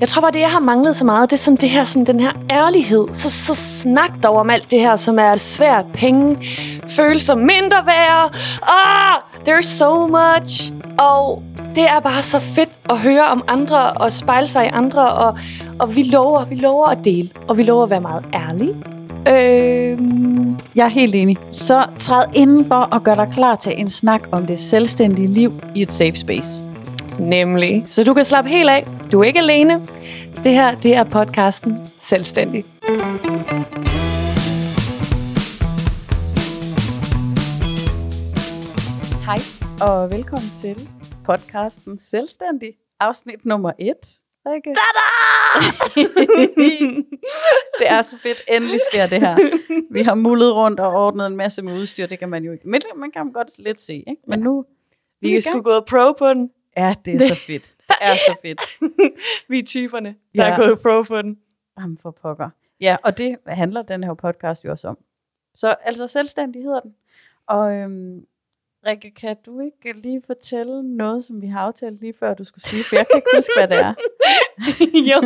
Jeg tror bare, det jeg har manglet så meget, det er sådan det her, sådan den her ærlighed. Så, så snak dog om alt det her, som er svært. Penge, følelser, mindre værd. Ah, there's so much. Og det er bare så fedt at høre om andre og spejle sig i andre. Og, og vi lover, vi lover at dele. Og vi lover at være meget ærlige. Øh, jeg er helt enig. Så træd indenfor og gør dig klar til en snak om det selvstændige liv i et safe space. Nemlig. Så du kan slappe helt af. Du er ikke alene. Det her, det er podcasten Selvstændig. Hej og velkommen til podcasten Selvstændig, afsnit nummer et. Rikke. det er så fedt. Endelig sker det her. Vi har mullet rundt og ordnet en masse med udstyr. Det kan man jo ikke. Men man kan godt lidt se. Ikke? Men nu Vi er sgu gået pro på den. Ja, det er så fedt. Det er så fedt. Vi er typerne, der Ja. er gået pro på den. Jamen for pokker. Ja, og det handler den her podcast jo også om. Så altså selvstændig hedder den. Og øhm, Rikke, kan du ikke lige fortælle noget, som vi har aftalt lige før, du skulle sige? For jeg kan ikke huske, hvad det er. jo,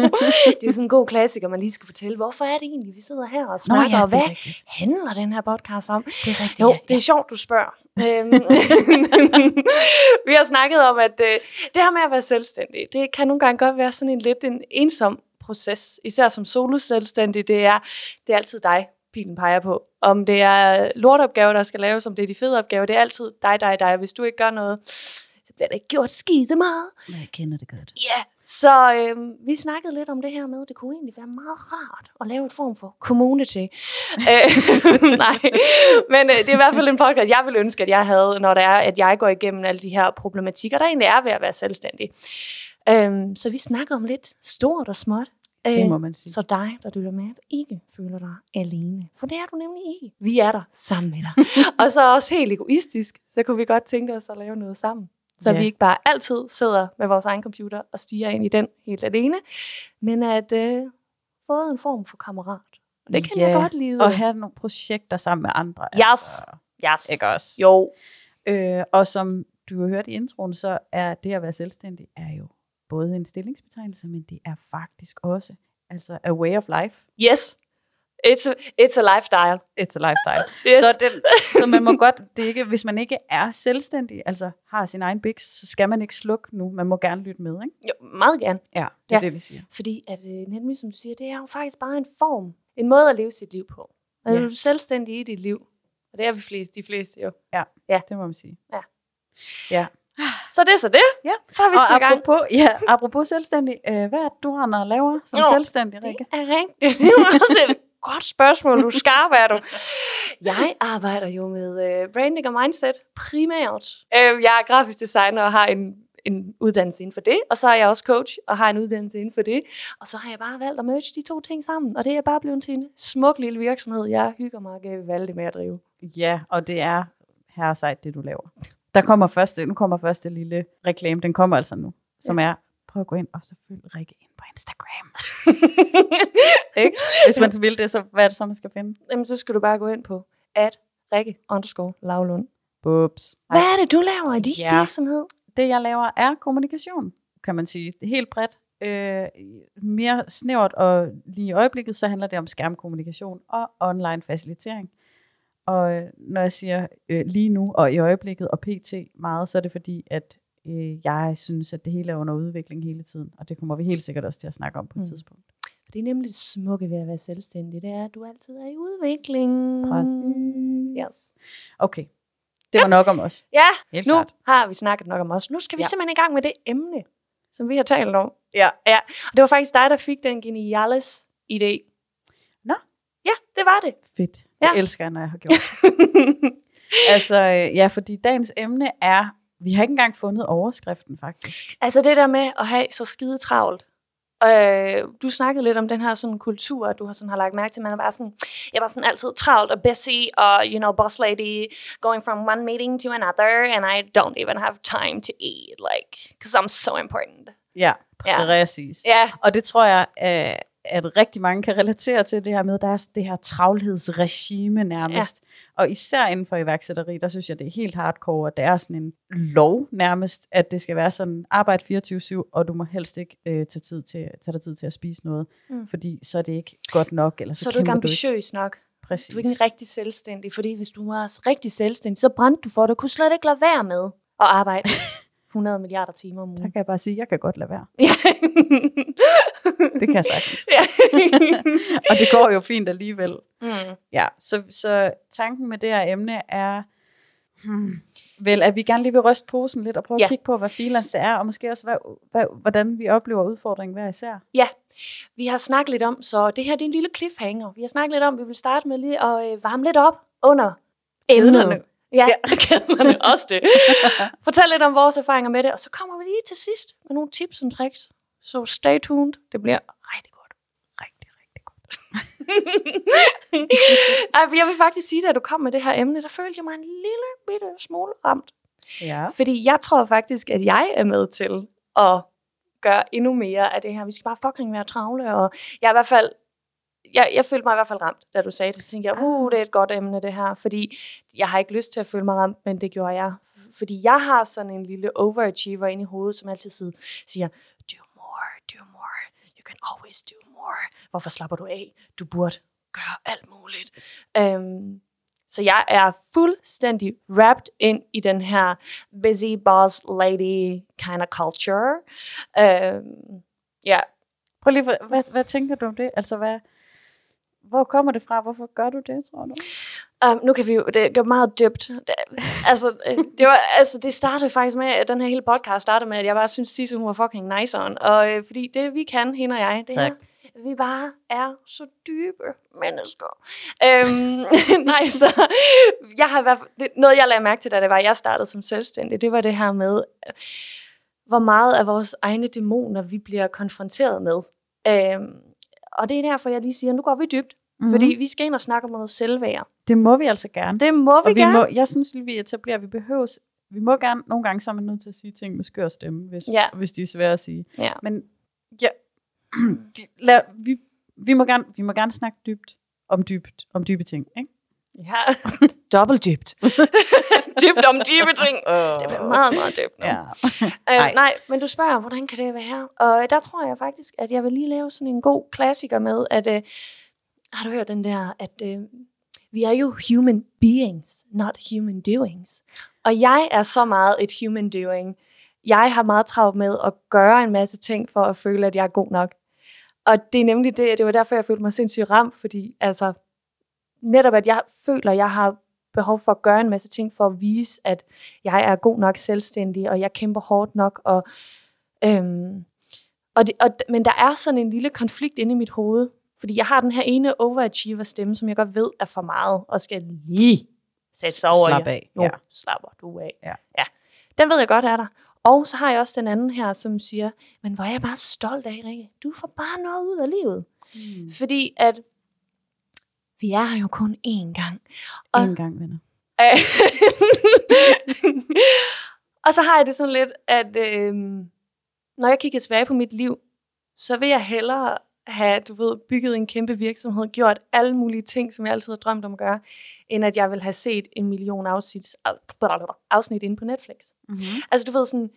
det er sådan en god klassiker, man lige skal fortælle. Hvorfor er det egentlig, vi sidder her og snakker? og hvad rigtigt. handler den her podcast om? Det er rigtigt, Jo, ja, det er sjovt, du spørger. Øhm, vi har snakket om, at øh, det her med at være selvstændig, det kan nogle gange godt være sådan en lidt en ensom proces. Især som solo-selvstændig, det er, det er altid dig, pilen peger på. Om det er lortopgaver, der skal laves, om det er de fede opgaver, det er altid dig, dig, dig. Hvis du ikke gør noget, så bliver der ikke gjort skide meget. Jeg kender det godt. Ja, yeah. så øhm, vi snakkede lidt om det her med, det kunne egentlig være meget rart at lave et form for community. Øh, Nej, men øh, det er i hvert fald en podcast, jeg vil ønske, at jeg havde, når det er, at jeg går igennem alle de her problematikker, der egentlig er ved at være selvstændig. Øhm, så vi snakkede om lidt stort og småt. Det Øh, må man sige. så dig, der lytter med, ikke føler dig alene. For det er du nemlig ikke. Vi er der sammen med dig. og så også helt egoistisk, så kunne vi godt tænke os at lave noget sammen. Så Ja. vi ikke bare altid sidder med vores egen computer og stiger ind i den helt alene, men at øh, få en form for kammerat. Og det kan jeg Ja, godt lide. Og have nogle projekter sammen med andre. Yes. Altså, yes. ikke også? Jo. Øh, og som du har hørt i introen, så er det at være selvstændig er jo både en stillingsbetegnelse, men det er faktisk også altså a way of life. Yes. It's a, it's a lifestyle. It's a lifestyle. Yes. Så, det, så man må godt, det er ikke, hvis man ikke er selvstændig, altså har sin egen biks, så skal man ikke slukke nu. Man må gerne lytte med, ikke? Jo, meget gerne. Ja, det er Ja. det, vi siger. Fordi at øh, nemlig som du siger, det er jo faktisk bare en form. En måde at leve sit liv på. Og Ja. ja. du er selvstændig i dit liv. Og det er vi flest, de fleste jo. Det må man sige. Ja. Ja. Så det er så det. Ja. Så er vi Og sgu i gang. apropos, ja, apropos selvstændig, øh, hvad er det, du render og laver som Jo. selvstændig, Rikke? Det er rigtigt. Det er også et godt spørgsmål. Du skarp, er du. Jeg arbejder jo med øh, branding og mindset primært. Øh, jeg er grafisk designer og har en, en uddannelse inden for det. Og så er jeg også coach og har en uddannelse inden for det. Og så har jeg bare valgt at merge de to ting sammen. Og det er bare blevet til en smuk lille virksomhed. Jeg hygger mig gevaldigt med at drive. Ja, og det er her sejt, det du laver. Der kommer første, nu kommer første lille reklame, den kommer altså nu, som er, prøv at gå ind og så følg Rikke ind på Instagram. Ikke? Hvis man vil det, så hvad er det så, man skal finde? Jamen, så skal du bare gå ind på at Rikke underscore Lavlund. Bups. Hvad er det, du laver i din Ja. virksomhed? Det, jeg laver, er kommunikation, kan man sige. Helt bredt. Øh, mere snævert, og lige i øjeblikket, så handler det om skærmkommunikation og online facilitering. Og når jeg siger øh, lige nu og i øjeblikket og pt. meget, så er det fordi, at øh, jeg synes, at det hele er under udvikling hele tiden. Og det kommer vi helt sikkert også til at snakke om på et Mm. tidspunkt. Det er nemlig det smukke ved at være selvstændig. Det er, at du altid er i udvikling. Præcis. Yes. Okay, det var nok om os. Ja, Helt nu klart. har vi snakket nok om os. Nu skal vi ja. simpelthen i gang med det emne, som vi har talt om. Ja. ja. Og det var faktisk dig, der fik den geniales idé. Ja, det var det. Fedt. Det Ja. elsker jeg, når jeg har gjort det. altså, øh, ja, fordi dagens emne er, vi har ikke engang fundet overskriften faktisk. altså det der med at have så skide travlt. Øh, du snakkede lidt om den her sådan kultur, at du har, sådan, har lagt mærke til, at man er bare sådan, jeg var sådan altid travlt og busy, og you know, boss lady, going from one meeting to another, and I don't even have time to eat, like, because I'm so important. Ja, Ja. præcis. Ja, Og det tror jeg, øh, at rigtig mange kan relatere til det her med, at der er det her travlhedsregime nærmest. Ja. Og især inden for iværksætteri, der synes jeg, det er helt hardcore, at det er sådan en lov nærmest, at det skal være sådan arbejde 24-7, og du må helst ikke øh, tage, tid til, tage dig tid til at spise noget, mm. fordi så er det ikke godt nok. Eller så, så er du ikke ambitiøs du ikke. nok. Præcis. Du er ikke rigtig selvstændig, fordi hvis du var rigtig selvstændig, så brændte du for det. Du kunne slet ikke lade være med at arbejde 100 milliarder timer om ugen. Så kan jeg bare sige, at jeg kan godt lade være. Det kan jeg sagtens. Og det går jo fint alligevel. Mm. Ja, så, så tanken med det her emne er, hmm, vel, at vi gerne lige vil ryste posen lidt og prøve ja. at kigge på, hvad freelance er, og måske også, hvad, hvad, hvordan vi oplever udfordringen hver især. Ja, vi har snakket lidt om, så det her det er en lille cliffhanger. Vi har snakket lidt om, vi vil starte med lige at øh, varme lidt op under emnerne. Ja, ja. også det. Fortæl lidt om vores erfaringer med det, og så kommer vi lige til sidst med nogle tips og tricks. Så stay tuned. Det bliver rigtig godt. Rigtig, rigtig godt. Ej, jeg vil faktisk sige, at du kom med det her emne, der følte jeg mig en lille bitte smule ramt. Ja. Fordi jeg tror faktisk, at jeg er med til at gøre endnu mere af det her. Vi skal bare fucking være travle, og jeg er i hvert fald jeg, jeg følte mig i hvert fald ramt, da du sagde det. Så tænkte jeg, uh, det er et godt emne det her, fordi jeg har ikke lyst til at føle mig ramt, men det gjorde jeg. Fordi jeg har sådan en lille overachiever inde i hovedet, som altid siger, do more, do more, you can always do more. Hvorfor slapper du af? Du burde gøre alt muligt. Um, så jeg er fuldstændig wrapped ind i den her busy boss lady kind of culture. Um, ja. Prøv lige, hvad, hvad tænker du om det? Altså, hvad, hvor kommer det fra? Hvorfor gør du det, tror du? Um, nu kan vi jo, det er meget dybt. Det, altså, øh, det, var, altså, det startede faktisk med, at den her hele podcast startede med, at jeg bare synes, Sisse, hun var fucking nice on. Og øh, fordi det, vi kan, hende og jeg, det tak. er, vi bare er så dybe mennesker. Øhm, nej, så jeg har været, det, noget, jeg lagde mærke til, da det var, jeg startede som selvstændig, det var det her med, hvor meget af vores egne dæmoner, vi bliver konfronteret med. Øhm, og det er derfor, jeg lige siger, nu går vi dybt. Mm-hmm. Fordi vi skal ind og snakke om noget selvværd. Det må vi altså gerne. Det må vi, og vi gerne. Må, jeg synes lige, vi etablerer, at vi behøves, vi må gerne, nogle gange så er man nødt til at sige ting med skør stemme, hvis, ja. hvis de er svære at sige. Ja. Men ja, lad, vi, vi, må gerne, vi må gerne snakke dybt om dybt, om dybe ting, ikke? Ja, dobbelt dybt. dybt om dybe ting. Oh. Det bliver meget, meget dybt nu. Ja. øh, nej, men du spørger, hvordan kan det være? Og der tror jeg faktisk, at jeg vil lige lave sådan en god klassiker med, at øh, har du hørt den der, at øh, vi er jo human beings, not human doings. Og jeg er så meget et human doing. Jeg har meget travlt med at gøre en masse ting for at føle, at jeg er god nok. Og det er nemlig det, det var derfor, jeg følte mig sindssygt ramt, fordi altså, netop at jeg føler, at jeg har behov for at gøre en masse ting for at vise, at jeg er god nok selvstændig, og jeg kæmper hårdt nok. Og, øhm, og det, og, men der er sådan en lille konflikt inde i mit hoved, fordi jeg har den her ene overachiever stemme, som jeg godt ved er for meget, og skal lige sætte sig over. Slap af. Nu ja. slapper du af. Ja. ja. Den ved jeg godt er der. Og så har jeg også den anden her, som siger, men hvor er jeg bare stolt af, Rikke. Du får bare noget ud af livet. Mm. Fordi at vi er her jo kun én gang. Og, en gang, venner. og så har jeg det sådan lidt, at øh, når jeg kigger tilbage på mit liv, så vil jeg hellere have, du ved, bygget en kæmpe virksomhed, gjort alle mulige ting, som jeg altid har drømt om at gøre, end at jeg vil have set en million afsnit, afsnit inde på Netflix. Mm-hmm. Altså du ved sådan,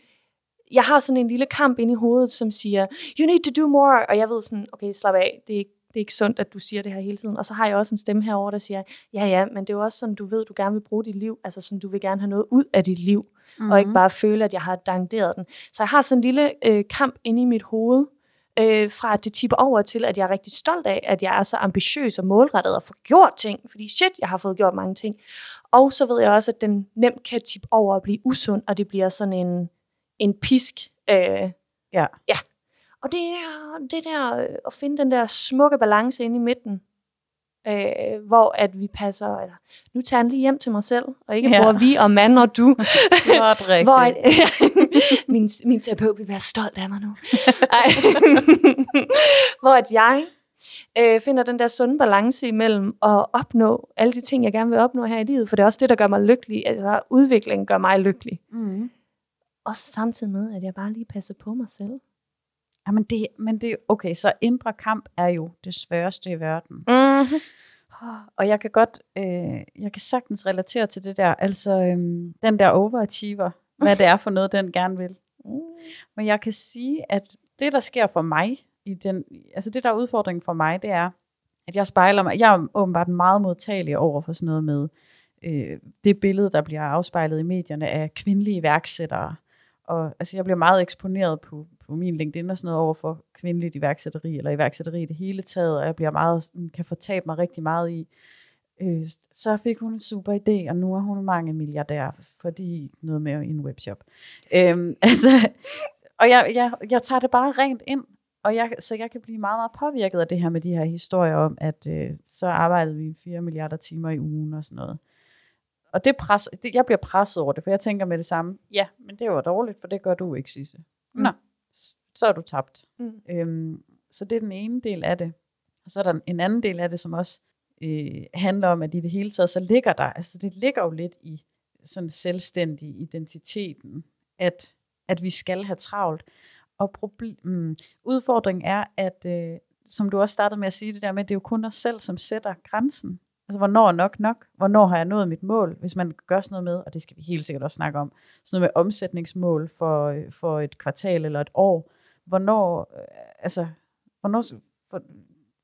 jeg har sådan en lille kamp inde i hovedet, som siger, you need to do more, og jeg ved sådan, okay, slap af, det er ikke det er ikke sundt, at du siger det her hele tiden. Og så har jeg også en stemme herover der siger, ja ja, men det er jo også sådan, du ved, du gerne vil bruge dit liv, altså sådan, du vil gerne have noget ud af dit liv, mm-hmm. og ikke bare føle, at jeg har dangderet den. Så jeg har sådan en lille øh, kamp inde i mit hoved, øh, fra at det tipper over til, at jeg er rigtig stolt af, at jeg er så ambitiøs og målrettet og får gjort ting, fordi shit, jeg har fået gjort mange ting. Og så ved jeg også, at den nemt kan tippe over og blive usund, og det bliver sådan en, en pisk. Øh, ja. ja. Og det er det der øh, at finde den der smukke balance inde i midten, øh, hvor at vi passer, eller nu tager han lige hjem til mig selv, og ikke ja. bruger vi og mand og du. Godt hvor at, min, min terapeut vil være stolt af mig nu. hvor at jeg øh, finder den der sunde balance imellem at opnå alle de ting, jeg gerne vil opnå her i livet, for det er også det, der gør mig lykkelig. Altså udvikling gør mig lykkelig. Mm. Og samtidig med, at jeg bare lige passer på mig selv. Jamen det, men det, okay, så indre kamp er jo det sværeste i verden. Mm-hmm. Og jeg kan godt, øh, jeg kan sagtens relatere til det der, altså øhm, den der overachiever, hvad det er for noget, den gerne vil. Mm. Men jeg kan sige, at det, der sker for mig, i den, altså det, der er udfordringen for mig, det er, at jeg spejler mig, jeg er åbenbart meget modtagelig over for sådan noget med, øh, det billede, der bliver afspejlet i medierne af kvindelige iværksættere. Og altså, jeg bliver meget eksponeret på, på min LinkedIn og sådan noget over for kvindeligt iværksætteri, eller iværksætteri i det hele taget, og jeg bliver meget, kan fortabe mig rigtig meget i, øh, så fik hun en super idé, og nu er hun mange milliardær, fordi noget med en webshop. Øhm, altså, og jeg, jeg, jeg tager det bare rent ind, og jeg, så jeg kan blive meget, meget påvirket af det her med de her historier om, at øh, så arbejdede vi 4 milliarder timer i ugen og sådan noget. Og det pres, det, jeg bliver presset over det, for jeg tænker med det samme, ja, men det var dårligt, for det gør du ikke, Sisse. Mm. Nå, så er du tabt. Mm. Øhm, så det er den ene del af det. Og så er der en anden del af det, som også øh, handler om, at i det hele taget, så ligger der, altså det ligger jo lidt i sådan selvstændig identiteten, at, at vi skal have travlt. Og problem, mm, udfordringen er, at øh, som du også startede med at sige det der med, at det er jo kun os selv, som sætter grænsen. Altså, hvornår er nok nok? Hvornår har jeg nået mit mål? Hvis man gør sådan noget med, og det skal vi helt sikkert også snakke om, sådan noget med omsætningsmål for, øh, for et kvartal eller et år. Hvornår, øh, altså, hvornår, for,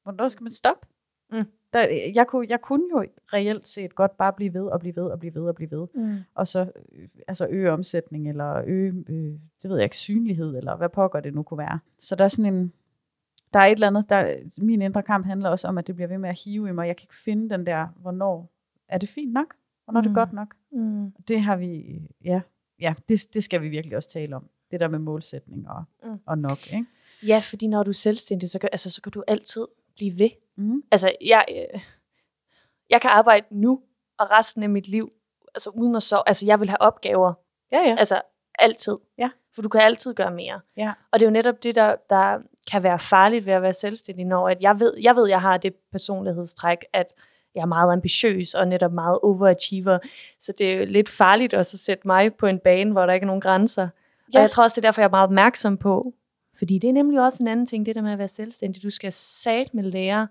hvornår skal man stoppe? Mm. Der, jeg, kunne, jeg kunne jo reelt set godt bare blive ved og blive ved og blive ved og blive ved. Mm. Og så øh, altså øge omsætning, eller øge, øh, det ved jeg ikke, synlighed, eller hvad pokker det nu kunne være. Så der er sådan en, der er et eller andet, der, min indre kamp handler også om, at det bliver ved med at hive i mig. Jeg kan ikke finde den der, hvornår er det fint nok? Hvornår er det Mm. godt nok? Mm. Det har vi, ja, ja det, det skal vi virkelig også tale om. Det der med målsætning og, Mm. og nok, ikke? Ja, fordi når du er selvstændig, så kan, altså, så kan du altid blive ved. Mm. Altså, jeg, øh, jeg kan arbejde nu og resten af mit liv, altså uden at sove. Altså, jeg vil have opgaver, Ja, ja. altså altid. Ja. For du kan altid gøre mere. ja. Og det er jo netop det, der, der kan være farligt ved at være selvstændig, når at jeg ved, jeg ved, jeg har det personlighedstræk, at jeg er meget ambitiøs og netop meget overachiever. Så det er jo lidt farligt også at sætte mig på en bane, hvor der ikke er nogen grænser. Ja. Ja. Og jeg tror også, det er derfor, jeg er meget opmærksom på. Fordi det er nemlig også en anden ting, det der med at være selvstændig. Du skal sat med lære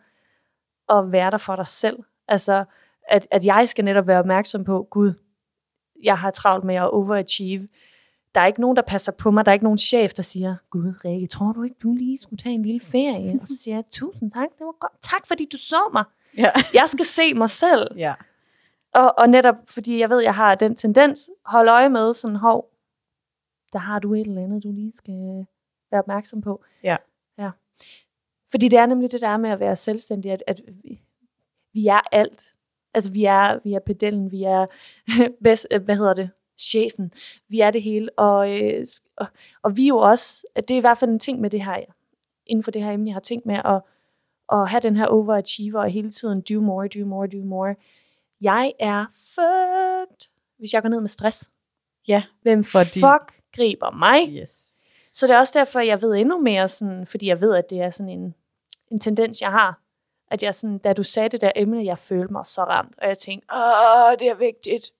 at være der for dig selv. Altså, at, at jeg skal netop være opmærksom på, Gud, jeg har travlt med at overachieve. Der er ikke nogen, der passer på mig. Der er ikke nogen chef, der siger, Gud, Rikke, tror du ikke, du lige skulle tage en lille ferie? Og så siger jeg, tusind tak, det var godt. Tak, fordi du så mig. Ja. Jeg skal se mig selv. ja. Og, og netop fordi jeg ved, jeg har den tendens, hold øje med sådan, hov, der har du et eller andet, du lige skal være opmærksom på. Ja. ja. Fordi det er nemlig det der med at være selvstændig, at, at vi, vi er alt. Altså vi er, vi er pedellen, vi er, bedst, hvad hedder det, chefen. Vi er det hele. Og, øh, og, og vi er jo også, at det er i hvert fald en ting med det her, inden for det her emne, jeg har tænkt med, at, at have den her overachiever, og hele tiden do more, do more, do more. Jeg er fucked, hvis jeg går ned med stress. Ja, Hvem fordi- fordi... fuck griber mig? Yes. Så det er også derfor, jeg ved endnu mere, sådan, fordi jeg ved, at det er sådan en, en tendens, jeg har. At jeg sådan, da du sagde det der emne, jeg følte mig så ramt, og jeg tænkte, åh, det er vigtigt.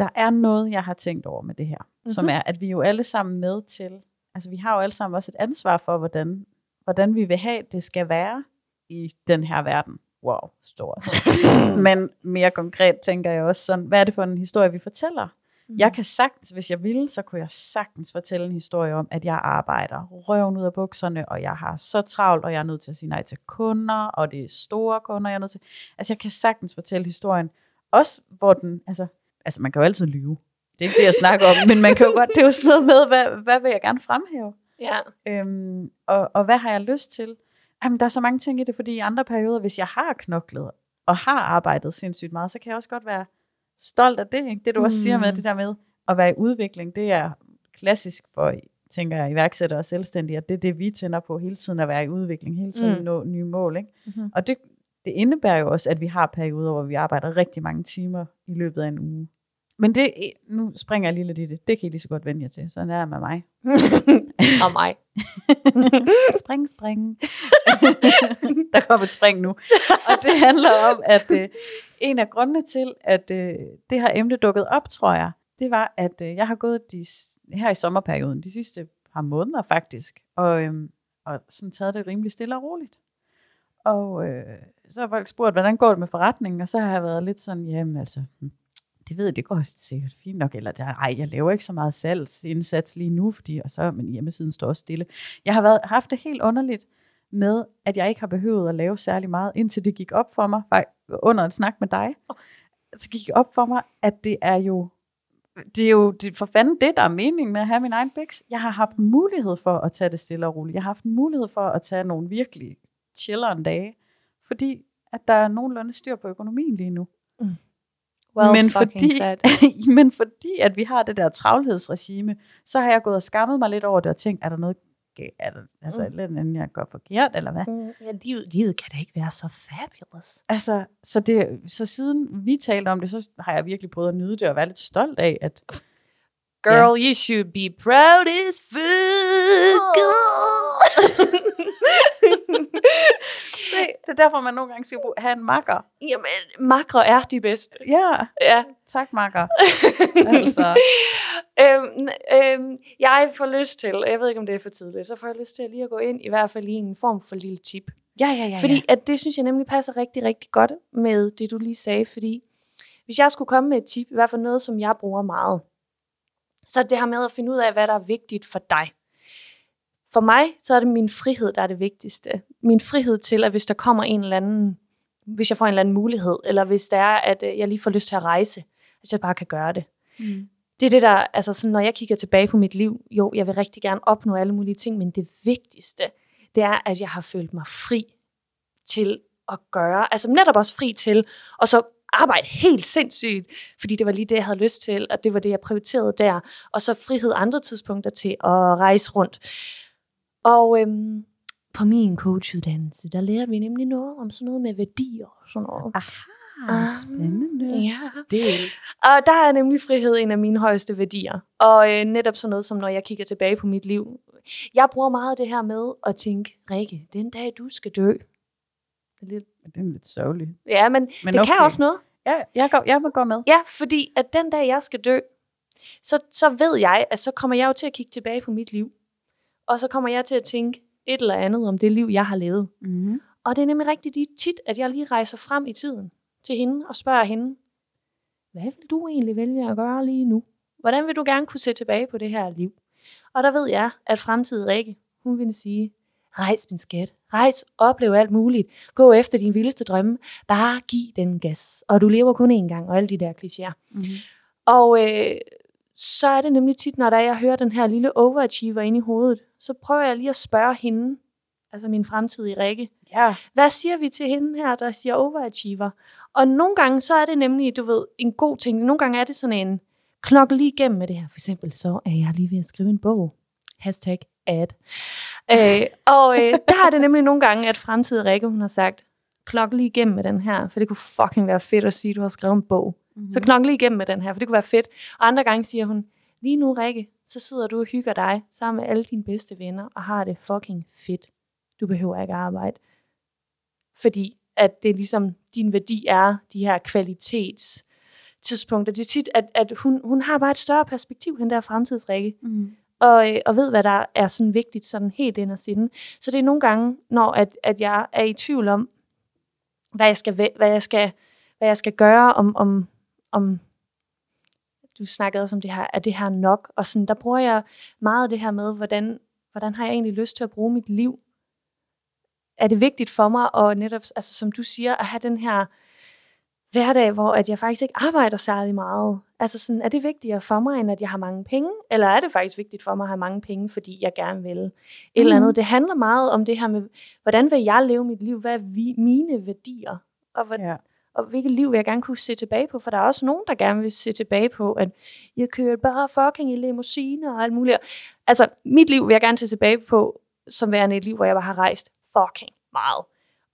Der er noget, jeg har tænkt over med det her, mm-hmm. som Mhm. er, at vi jo alle sammen med til, altså vi har jo alle sammen også et ansvar for, hvordan, hvordan vi vil have, det skal være i den her verden. Wow, stort. Men mere konkret tænker jeg også sådan, hvad er det for en historie, vi fortæller? Mm. Jeg kan sagtens, hvis jeg ville, så kunne jeg sagtens fortælle en historie om, at jeg arbejder røven ud af bukserne, og jeg har så travlt, og jeg er nødt til at sige nej til kunder, og det er store kunder, jeg er nødt til. Altså, jeg kan sagtens fortælle historien, også hvor den, altså, altså man kan jo altid lyve. Det er ikke det, jeg snakker om, men man kan jo godt, det er jo sådan noget med, hvad, hvad vil jeg gerne fremhæve? Ja. Øhm, og, og hvad har jeg lyst til? Jamen, der er så mange ting i det, fordi i andre perioder, hvis jeg har knoklet og har arbejdet sindssygt meget, så kan jeg også godt være stolt af det. Ikke? Det du også siger med Mm. det der med at være i udvikling, det er klassisk for, tænker jeg, iværksættere og selvstændige, at det er det, vi tænder på hele tiden at være i udvikling, hele tiden Mm. nå nye mål. Ikke? Mm-hmm. Og det, det indebærer jo også, at vi har perioder, hvor vi arbejder rigtig mange timer i løbet af en uge. Men det, nu springer jeg lige lidt i det. Det kan I lige så godt vende jer til. Sådan er det med mig. og mig. spring, spring. der kommer et spring nu. Og det handler om, at øh, en af grundene til, at øh, det her emne dukket op, tror jeg, det var, at øh, jeg har gået de, her i sommerperioden, de sidste par måneder faktisk, og, øhm, og sådan taget det rimelig stille og roligt. Og øh, så har folk spurgt, hvordan går det med forretningen, og så har jeg været lidt sådan, jamen altså, hmm, det ved jeg, det går sikkert fint nok, eller ej, jeg laver ikke så meget salgsindsats lige nu, fordi, og så, men hjemmesiden står også stille. Jeg har været, haft det helt underligt med, at jeg ikke har behøvet at lave særlig meget, indtil det gik op for mig, under en snak med dig, så gik det op for mig, at det er jo det er jo det, for fanden det, der er meningen med at have min egen biks. Jeg har haft mulighed for at tage det stille og roligt. Jeg har haft mulighed for at tage nogle virkelig chilleren dage, fordi at der er nogenlunde styr på økonomien lige nu. Mm. Well men, fordi, men fordi, at vi har det der travlhedsregime, så har jeg gået og skammet mig lidt over det og tænkt, er der noget er der altså mm. eller andet, jeg gør forkert, eller hvad? Mm, ja, livet, livet kan da ikke være så fabulous. Altså, så, det, så siden vi talte om det, så har jeg virkelig prøvet at nyde det, og være lidt stolt af, at Girl, yeah. you should be proud as fuck. Se, det er derfor, man nogle gange skal have en makker. Jamen, makker er de bedste. Ja, ja. tak makker. altså. øhm, øhm, jeg får lyst til, jeg ved ikke, om det er for tidligt, så får jeg lyst til at lige at gå ind, i hvert fald i en form for lille tip. Ja, ja, ja. Fordi at det synes jeg nemlig passer rigtig, rigtig godt med det, du lige sagde. Fordi hvis jeg skulle komme med et tip, i hvert fald noget, som jeg bruger meget, så det her med at finde ud af, hvad der er vigtigt for dig. For mig, så er det min frihed, der er det vigtigste. Min frihed til, at hvis der kommer en eller anden, hvis jeg får en eller anden mulighed, eller hvis det er, at øh, jeg lige får lyst til at rejse, hvis jeg bare kan gøre det. Mm. Det er det der, altså sådan, når jeg kigger tilbage på mit liv, jo, jeg vil rigtig gerne opnå alle mulige ting, men det vigtigste, det er, at jeg har følt mig fri til at gøre, altså netop også fri til, og så arbejde helt sindssygt, fordi det var lige det, jeg havde lyst til, og det var det, jeg prioriterede der. Og så frihed andre tidspunkter til at rejse rundt. Og øhm, på min coachuddannelse, der lærer vi nemlig noget om sådan noget med værdier og sådan noget. Aha, ah, spændende. Ja. Det. Og der er nemlig frihed en af mine højeste værdier. Og øh, netop sådan noget som, når jeg kigger tilbage på mit liv. Jeg bruger meget det her med at tænke, Rikke, den dag du skal dø, det er lidt, det er lidt sørgeligt. Ja, men, men det okay. kan også noget. Ja, jeg, går, jeg vil gå med. Ja, fordi at den dag, jeg skal dø, så, så ved jeg, at så kommer jeg jo til at kigge tilbage på mit liv. Og så kommer jeg til at tænke et eller andet om det liv, jeg har levet. Mm-hmm. Og det er nemlig rigtig tit, at jeg lige rejser frem i tiden til hende og spørger hende, hvad vil du egentlig vælge at gøre lige nu? Hvordan vil du gerne kunne se tilbage på det her liv? Og der ved jeg, at fremtidig Rikke, hun vil sige, Rejs, min skat. Rejs, oplev alt muligt. Gå efter din vildeste drømme. Bare giv den gas. Og du lever kun én gang, og alle de der klichéer. Mm-hmm. Og øh, så er det nemlig tit, når der jeg hører den her lille overachiever inde i hovedet, så prøver jeg lige at spørge hende, altså min fremtidige Rikke. Ja. Hvad siger vi til hende her, der siger overachiever? Og nogle gange, så er det nemlig, du ved, en god ting. Nogle gange er det sådan en, knokle lige igennem med det her. For eksempel, så er jeg lige ved at skrive en bog. Hashtag ad. Øh, og øh, der er det nemlig nogle gange, at fremtidig Rikke, hun har sagt, klok lige igennem med den her, for det kunne fucking være fedt at sige, at du har skrevet en bog. Mm-hmm. Så knok lige igennem med den her, for det kunne være fedt. Og andre gange siger hun, lige nu Rikke, så sidder du og hygger dig sammen med alle dine bedste venner, og har det fucking fedt. Du behøver ikke arbejde. Fordi at det er ligesom, din værdi er de her kvalitets tidspunkter. Det er tit, at, at hun, hun har bare et større perspektiv, den der fremtidsrikke. Mm og, øh, og ved, hvad der er sådan vigtigt sådan helt ind og sinde. Så det er nogle gange, når at, at jeg er i tvivl om, hvad jeg skal, hvad jeg skal, hvad jeg skal gøre, om, om, om du snakkede også om det her, er det her nok? Og sådan, der bruger jeg meget det her med, hvordan, hvordan har jeg egentlig lyst til at bruge mit liv? Er det vigtigt for mig at netop, altså som du siger, at have den her hverdag, hvor at jeg faktisk ikke arbejder særlig meget. Altså sådan, er det vigtigere for mig, end at jeg har mange penge? Eller er det faktisk vigtigt for mig at have mange penge, fordi jeg gerne vil? Et mm. eller andet. Det handler meget om det her med, hvordan vil jeg leve mit liv? Hvad er vi, mine værdier? Og, hvad, ja og hvilket liv vil jeg gerne kunne se tilbage på? For der er også nogen, der gerne vil se tilbage på, at jeg kører bare fucking i limousine og alt muligt. Altså, mit liv vil jeg gerne se tilbage på, som værende et liv, hvor jeg bare har rejst fucking meget.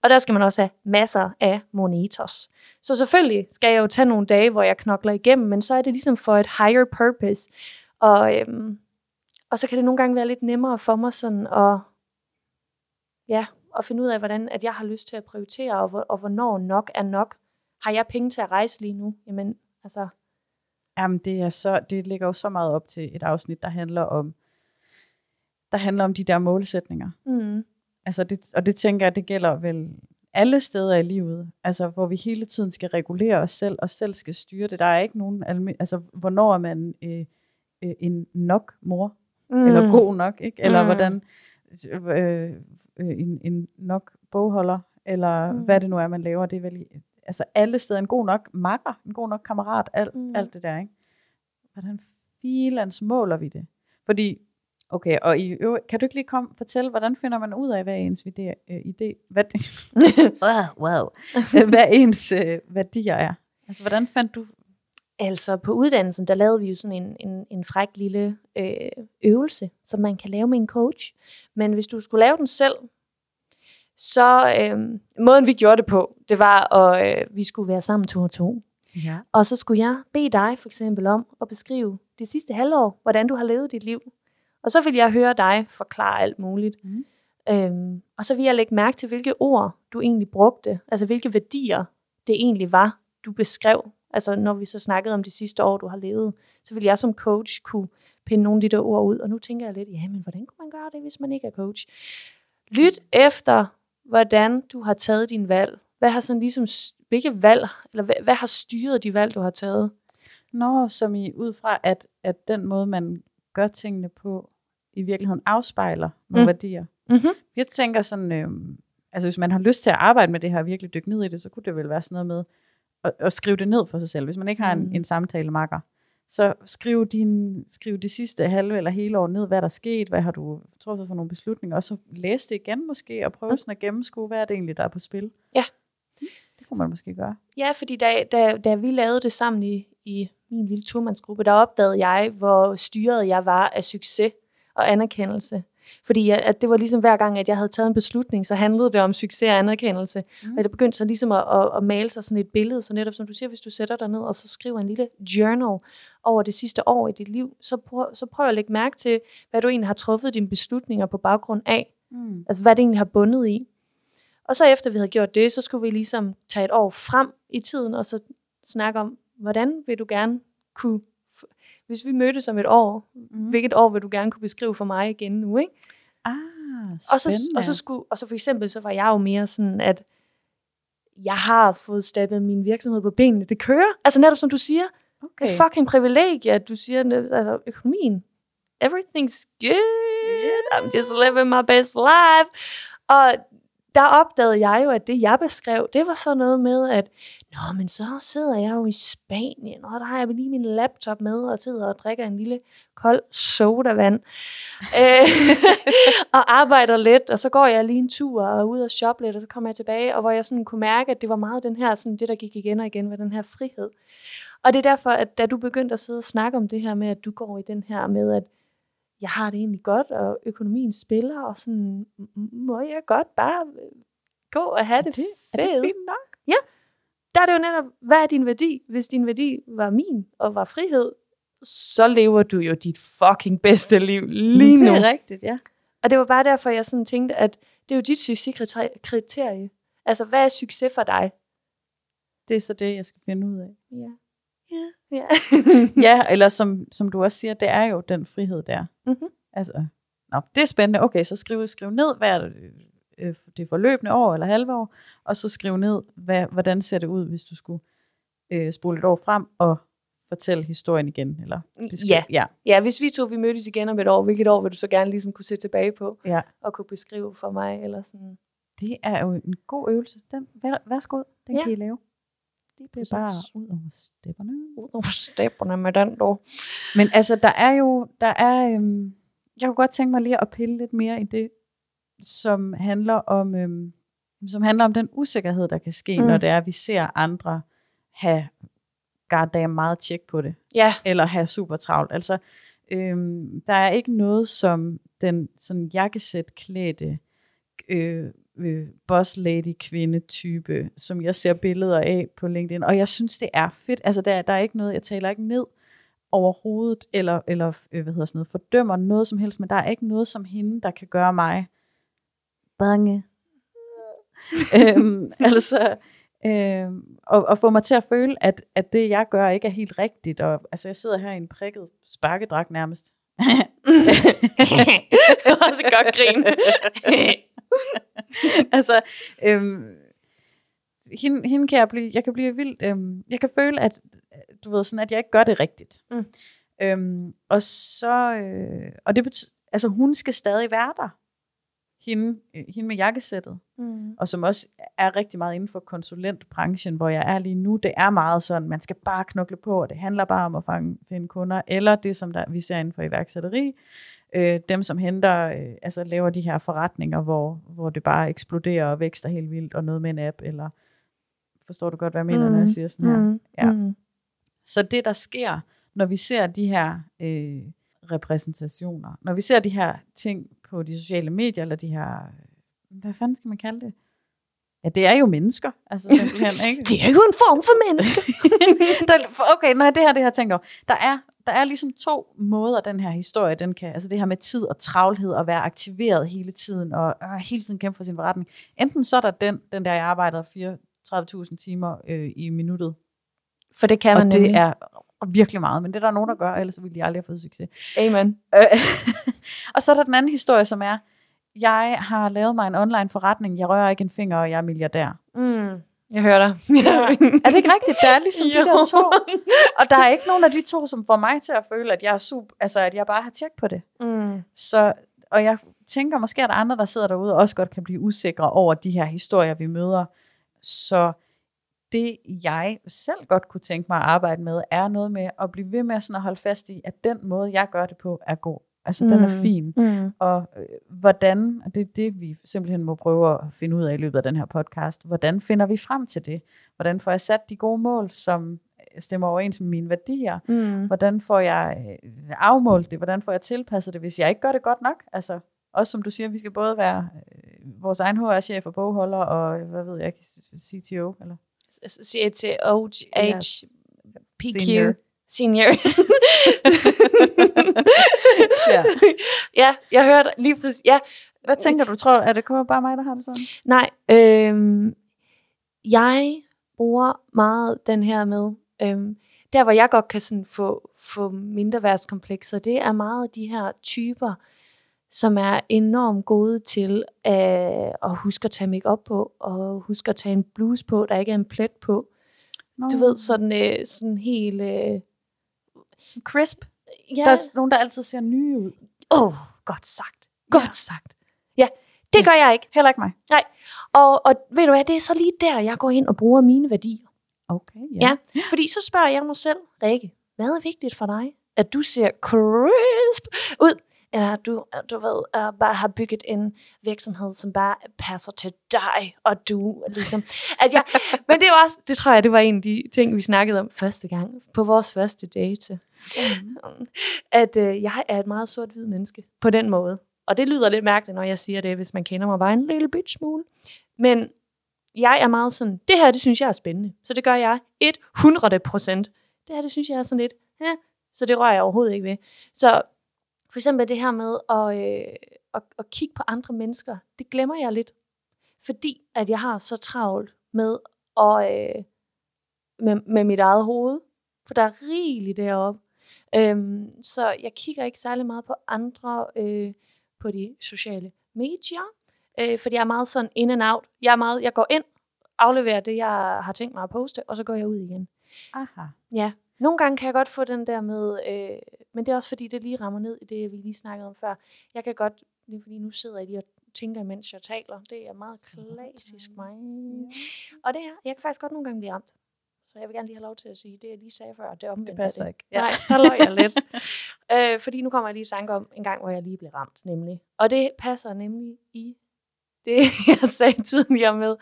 Og der skal man også have masser af monetos. Så selvfølgelig skal jeg jo tage nogle dage, hvor jeg knokler igennem, men så er det ligesom for et higher purpose. Og, øhm, og så kan det nogle gange være lidt nemmere for mig sådan at, ja, at finde ud af, hvordan at jeg har lyst til at prioritere, og, og hvornår nok er nok. Har jeg penge til at rejse lige nu? Jamen, altså... Jamen, det, er så, det ligger jo så meget op til et afsnit, der handler om der handler om de der målsætninger. Mm. Altså det, og det tænker jeg, det gælder vel alle steder i livet, altså hvor vi hele tiden skal regulere os selv, og selv skal styre det. Der er ikke nogen, altså hvornår er man øh, øh, en nok mor, mm. eller god nok, ikke? Eller Mm. hvordan øh, øh, en, en nok bogholder, eller Mm. hvad det nu er, man laver. Det er vel altså alle steder en god nok makker, en god nok kammerat, alt, Mm. alt det der, ikke? Hvordan filans måler vi det? Fordi, okay, og i øvrigt, kan du ikke lige komme fortælle, hvordan finder man ud af, hvad ens idé, øh, idé hvad, wow, wow. hvad ens øh, værdier er? Altså, hvordan fandt du Altså på uddannelsen, der lavede vi jo sådan en, en, en fræk lille øh, øvelse, som man kan lave med en coach. Men hvis du skulle lave den selv, så øh, måden vi gjorde det på, det var, at øh, vi skulle være sammen to og to. Ja. Og så skulle jeg bede dig for eksempel om at beskrive det sidste halvår, hvordan du har levet dit liv. Og så vil jeg høre dig forklare alt muligt. Mhm. Øhm, og så vil jeg lægge mærke til, hvilke ord du egentlig brugte. Altså hvilke værdier det egentlig var, du beskrev. Altså når vi så snakkede om de sidste år, du har levet, så vil jeg som coach kunne pinde nogle af de der ord ud. Og nu tænker jeg lidt, ja, men hvordan kunne man gøre det, hvis man ikke er coach? Lyt efter, hvordan du har taget din valg. Hvad har sådan ligesom, hvilke valg, eller hvad, hvad har styret de valg, du har taget? Nå, som i ud fra, at, at den måde, man gør tingene på, i virkeligheden afspejler nogle Mm. værdier. Mm-hmm. Jeg tænker sådan, øh, altså hvis man har lyst til at arbejde med det her, og virkelig dykke ned i det, så kunne det vel være sådan noget med at, at skrive det ned for sig selv. Hvis man ikke har en, Mm. en samtalemakker, så skriv, din, skriv det sidste halve eller hele år ned, hvad der er sket, hvad har du truffet for nogle beslutninger, og så læs det igen måske, og prøve Mm. sådan at gennemskue, hvad er det egentlig, der er på spil. Ja. Det kunne man måske gøre. Ja, fordi da, da, da vi lavede det sammen i, i min lille turmandsgruppe, der opdagede jeg, hvor styret jeg var af succes og anerkendelse. Fordi jeg, at det var ligesom hver gang, at jeg havde taget en beslutning, så handlede det om succes og anerkendelse. Mm. Og det begyndte så ligesom at, at, at male sig sådan et billede, så netop som du siger, hvis du sætter dig ned og så skriver en lille journal over det sidste år i dit liv, så prøv, så prøv at lægge mærke til, hvad du egentlig har truffet dine beslutninger på baggrund af. Mm. Altså hvad det egentlig har bundet i. Og så efter vi havde gjort det, så skulle vi ligesom tage et år frem i tiden, og så snakke om, hvordan vil du gerne kunne, hvis vi mødtes om et år, mm. Hvilket år vil du gerne kunne beskrive for mig igen nu, ikke? Ah, Og så, spændende. og, så skulle, og så for eksempel, så var jeg jo mere sådan, at jeg har fået stablet min virksomhed på benene. Det kører. Altså netop som du siger, okay. det er fucking privilegie, at du siger, altså, økonomien, everything's good, I'm just living my best life. Og der opdagede jeg jo, at det jeg beskrev, det var sådan noget med, at Nå, men så sidder jeg jo i Spanien, og der har jeg lige min laptop med, og sidder og drikker en lille kold sodavand, øh, og arbejder lidt, og så går jeg lige en tur og ud og shoppe lidt, og så kommer jeg tilbage, og hvor jeg sådan kunne mærke, at det var meget den her, sådan det der gik igen og igen, var den her frihed. Og det er derfor, at da du begyndte at sidde og snakke om det her med, at du går i den her med, at jeg har det egentlig godt, og økonomien spiller, og sådan, "M- må jeg godt bare øh, gå og have det, det, fedt. er det fint nok? Der er det jo netop, hvad er din værdi? Hvis din værdi var min, og var frihed, så lever du jo dit fucking bedste liv lige nu. Det er rigtigt, ja. Og det var bare derfor, jeg sådan tænkte, at det er jo dit succeskriterie. Altså, hvad er succes for dig? Det er så det, jeg skal finde ud af. Ja. Ja. ja, eller som, som du også siger, det er jo den frihed der. Mhm. Altså, nå, det er spændende. Okay, så skriv, skriv ned, hvad er det, øh, det forløbende år eller halve år, og så skriv ned, hvad, hvordan ser det ud, hvis du skulle øh, spole et år frem og fortælle historien igen. Eller beskrive- Ja. ja. ja, hvis vi to vi mødtes igen om et år, hvilket år vil du så gerne ligesom kunne se tilbage på, Ja. og kunne beskrive for mig, eller sådan. Det er jo en god øvelse. Den, vær, værsgo, den ja. kan I lave. Det er bare ud over stepperne. ud over stepperne med den, dog. Men altså, der er jo, der er, øhm, jeg kunne godt tænke mig lige at pille lidt mere i det, som handler om, øhm, som handler om den usikkerhed, der kan ske, mm. når det er, at vi ser andre have goddamn meget tjek på det, Ja, eller have super travlt. Altså, øhm, der er ikke noget som den sådan jakkesæt klædte øh, øh, boss lady kvinde type, som jeg ser billeder af på LinkedIn, og jeg synes det er fedt. Altså der, der er ikke noget, jeg taler ikke ned overhovedet, eller, eller øh, hvad hedder sådan noget, fordømmer noget som helst, men der er ikke noget som hende, der kan gøre mig bange. øhm, altså, øhm, og, og få mig til at føle, at, at det jeg gør ikke er helt rigtigt, og altså jeg sidder her i en prikket sparkedragt nærmest, Også godt grin. altså, øhm, hende, hende kan jeg blive, jeg kan blive vildt, øhm, jeg kan føle, at, du ved, sådan, at jeg ikke gør det rigtigt. Mm. Øhm, og så, øh, og det betyder, altså hun skal stadig være der. Hende, øh, hende med jakkesættet. Mm. og som også er rigtig meget inden for konsulentbranchen, hvor jeg er lige nu, det er meget sådan, man skal bare knokle på, og det handler bare om at fange, finde kunder, eller det, som der, vi ser inden for iværksætteri, øh, dem som henter, øh, altså laver de her forretninger, hvor, hvor det bare eksploderer og vækster helt vildt, og noget med en app, eller forstår du godt, hvad jeg mener, mm. når jeg siger sådan her? Mm. Ja. Mm. Så det, der sker, når vi ser de her øh, repræsentationer, når vi ser de her ting på de sociale medier, eller de her, hvad fanden skal man kalde det? Ja, det er jo mennesker, altså simpelthen, ikke? Det er jo en form for menneske. der, okay, nej, det her, det her tænker jeg over. Der er, der er ligesom to måder, den her historie, den kan, altså det her med tid og travlhed, og være aktiveret hele tiden, og øh, hele tiden kæmpe for sin forretning. Enten så er der den, den der, jeg arbejder 34.000 timer øh, i minuttet, For det kan man og det nemlig. Er virkelig meget, men det er der nogen, der gør, ellers ville de aldrig have fået succes. Amen. Øh, og så er der den anden historie, som er, jeg har lavet mig en online forretning, jeg rører ikke en finger, og jeg er milliardær. Mm. Jeg hører dig. Er det ikke rigtigt? Der er ligesom de Jo. der to. Og der er ikke nogen af de to, som får mig til at føle, at jeg er super, altså at jeg bare har tjek på det. Mm. Så, og jeg tænker, måske er der andre, der sidder derude og også godt kan blive usikre over de her historier, vi møder. Så det, jeg selv godt kunne tænke mig at arbejde med, er noget med at blive ved med sådan at holde fast i, at den måde, jeg gør det på, er god. Altså, mm. den er Mm. fin. Mm. Og øh, hvordan, og det er det, vi simpelthen må prøve at finde ud af i løbet af den her podcast, hvordan finder vi frem til det? Hvordan får jeg sat de gode mål, som stemmer overens med mine værdier? Mm. Hvordan får jeg øh, afmålt det? Hvordan får jeg tilpasset det, hvis jeg ikke gør det godt nok? Altså, også som du siger, vi skal både være øh, vores egen HR-chef og bogholder, og hvad ved jeg, CTO, eller Siger til OH, Yes. PQ, Senior. senior. Ja. ja, jeg hørte lige præcis. Ja, Hvad tænker du? Tror er det kun bare mig, der har det sådan? Nej, øhm, jeg bruger meget den her med, øhm, der hvor jeg godt kan sådan få, få mindre værtskomplekser, det er meget de her typer, som er enormt gode til at, at huske at tage make op på, og huske at tage en bluse på, der ikke er en plet på. Nå, Du ved, sådan, øh, sådan helt... Øh, sådan crisp. ja, Der er nogen, der altid ser nye ud. åh, oh, godt sagt. Godt ja. sagt. Ja, det gør jeg ikke. Heller ikke mig. Og, og ved du hvad, det er så lige der, jeg går ind og bruger mine værdier. Okay, Ja. ja, fordi så spørger jeg mig selv, Rikke, hvad er vigtigt for dig? At du ser crisp ud, eller du, du ved, uh, bare har bygget en virksomhed, som bare passer til dig, og du ligesom... At jeg, men det var også, det tror jeg, det var en af de ting, vi snakkede om første gang, på vores første date. Mm. At uh, jeg er et meget sort-hvid menneske, på den måde. Og det lyder lidt mærkeligt, når jeg siger det, hvis man kender mig bare en lille bit smule. Men jeg er meget sådan, det her, det synes jeg er spændende. Så det gør jeg 100 procent. Det her, det synes jeg er sådan lidt, ja, så det rører jeg overhovedet ikke ved. Så for eksempel det her med at, øh, at, at kigge på andre mennesker, det glemmer jeg lidt. Fordi at jeg har så travlt med, at, øh, med, med mit eget hoved. For der er rigeligt deroppe. Øhm, så jeg kigger ikke særlig meget på andre øh, på de sociale medier. Øh, fordi jeg er meget sådan in and out. Jeg, er meget, jeg går ind, afleverer det, jeg har tænkt mig at poste, og så går jeg ud igen. Aha. Ja, nogle gange kan jeg godt få den der med, øh, men det er også fordi, det lige rammer ned i det, vi lige snakkede om før. Jeg kan godt, det er fordi nu sidder jeg lige og tænker, mens jeg taler. Det er meget klassisk mig. Og det er, jeg kan faktisk godt nogle gange blive ramt. Så jeg vil gerne lige have lov til at sige, det jeg lige sagde før, det omvendt Det passer det. ikke. Ja. Nej, der løg jeg lidt. øh, fordi nu kommer jeg lige i tanke om en gang, hvor jeg lige blev ramt, nemlig. Og det passer nemlig i det, jeg sagde tidligere med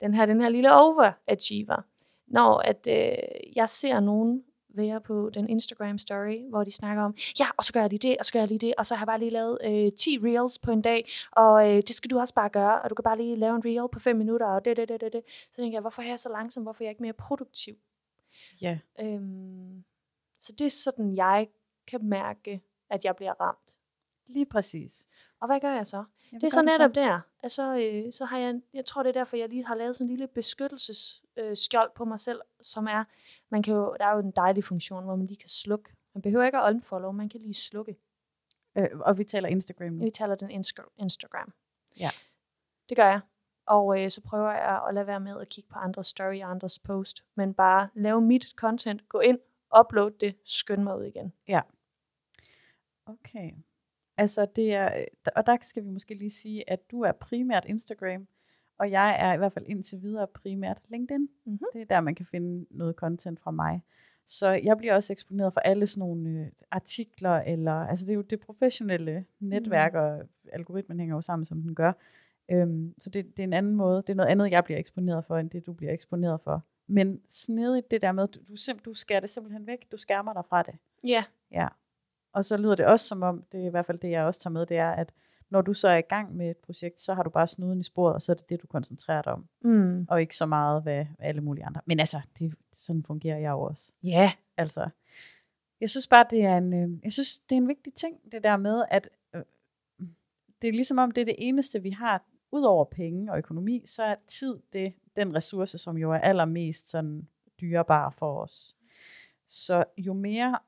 den her, den her lille overachiever. Når at, øh, jeg ser nogen være på den Instagram story, hvor de snakker om, ja, og så gør jeg lige det, og så gør jeg lige det, og så har jeg bare lige lavet øh, 10 reels på en dag, og øh, det skal du også bare gøre, og du kan bare lige lave en reel på 5 minutter, og det, det, det, det, det. Så tænker jeg, hvorfor er jeg så langsom, hvorfor er jeg ikke mere produktiv? Ja. Øhm, så det er sådan, jeg kan mærke, at jeg bliver ramt. Lige præcis. Og hvad gør jeg så? Jamen, Det er så netop der, at så, øh, så har jeg, jeg tror det er derfor, jeg lige har lavet sådan en lille beskyttelsesskjold øh, skjold på mig selv, som er, man kan jo, der er jo en dejlig funktion, hvor man lige kan slukke. Man behøver ikke at unfollow, man kan lige slukke. Øh, og vi taler Instagram nu. Vi taler den Insta- Instagram. Ja. Det gør jeg. Og øh, så prøver jeg at lade være med at kigge på andres story og andres post, men bare lave mit content, gå ind, upload det, skynd mig ud igen. Okay. Altså det er, og der skal vi måske lige sige, at du er primært Instagram, og jeg er i hvert fald indtil videre primært LinkedIn. Mhm. Det er der, man kan finde noget content fra mig. Så jeg bliver også eksponeret for alle sådan nogle øh, artikler, eller, altså det er jo det professionelle netværk, og algoritmen hænger jo sammen, som den gør. Øhm, så det, det er en anden måde, det er noget andet, jeg bliver eksponeret for, end det du bliver eksponeret for. Men snedigt det der med, du, du, du skærer det simpelthen væk, du skærmer dig fra det. Ja. Ja. Og så lyder det også som om, det er i hvert fald det, jeg også tager med, det er, at når du så er i gang med et projekt, så har du bare snuden i sporet, og så er det det, du koncentrerer dig om. Mm. Og ikke så meget, hvad alle mulige andre. Men altså, det, sådan fungerer jeg jo også. Ja. Altså, jeg synes bare, det er en, øh, jeg synes, det er en vigtig ting, det der med, at øh, det er ligesom om, det er det eneste, vi har, ud over penge og økonomi, så er tid det, den ressource, som jo er allermest sådan dyrebar for os. Så jo mere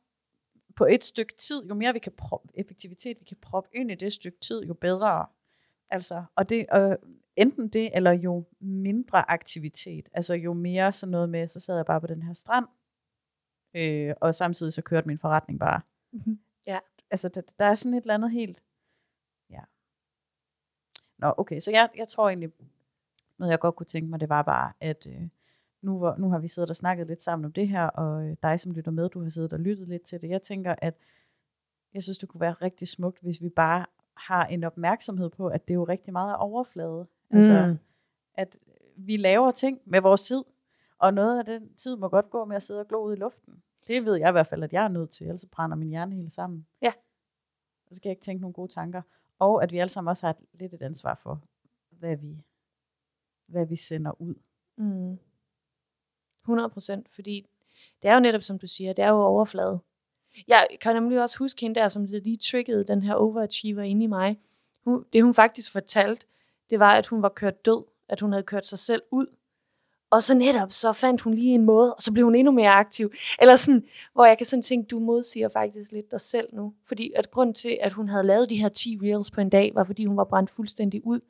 på et stykke tid, jo mere vi kan proppe, effektivitet vi kan proppe ind i det stykke tid, jo bedre. Altså, og det, øh, enten det, eller jo mindre aktivitet. Altså jo mere sådan noget med, så sad jeg bare på den her strand, øh, og samtidig så kørte min forretning bare. Mhm. Ja. Altså der, der er sådan et eller andet helt, ja. Nå, okay, så jeg, jeg tror egentlig, noget jeg godt kunne tænke mig, det var bare, at øh, nu, hvor, nu har vi siddet og snakket lidt sammen om det her, og øh, dig som lytter med, du har siddet og lyttet lidt til det. Jeg tænker, at jeg synes, det kunne være rigtig smukt, hvis vi bare har en opmærksomhed på, at det er jo rigtig meget overflade. Altså, Mm. at vi laver ting med vores tid, og noget af den tid må godt gå med at sidde og glo ud i luften. Det ved jeg i hvert fald, at jeg er nødt til, ellers brænder min hjerne helt sammen. Ja. Så skal jeg ikke tænke nogle gode tanker. Og at vi alle sammen også har et, lidt et ansvar for, hvad vi, hvad vi sender ud. Mm. 100 procent, fordi det er jo netop, som du siger, det er jo overflade. Jeg kan nemlig også huske hende der, som lige triggede den her overachiever inde i mig. Hun, det hun faktisk fortalte, det var, at hun var kørt død, at hun havde kørt sig selv ud. Og så netop, så fandt hun lige en måde, og så blev hun endnu mere aktiv. Eller sådan, hvor jeg kan sådan tænke, du modsiger faktisk lidt dig selv nu. Fordi at grund til, at hun havde lavet de her 10 reels på en dag, var fordi hun var brændt fuldstændig ud.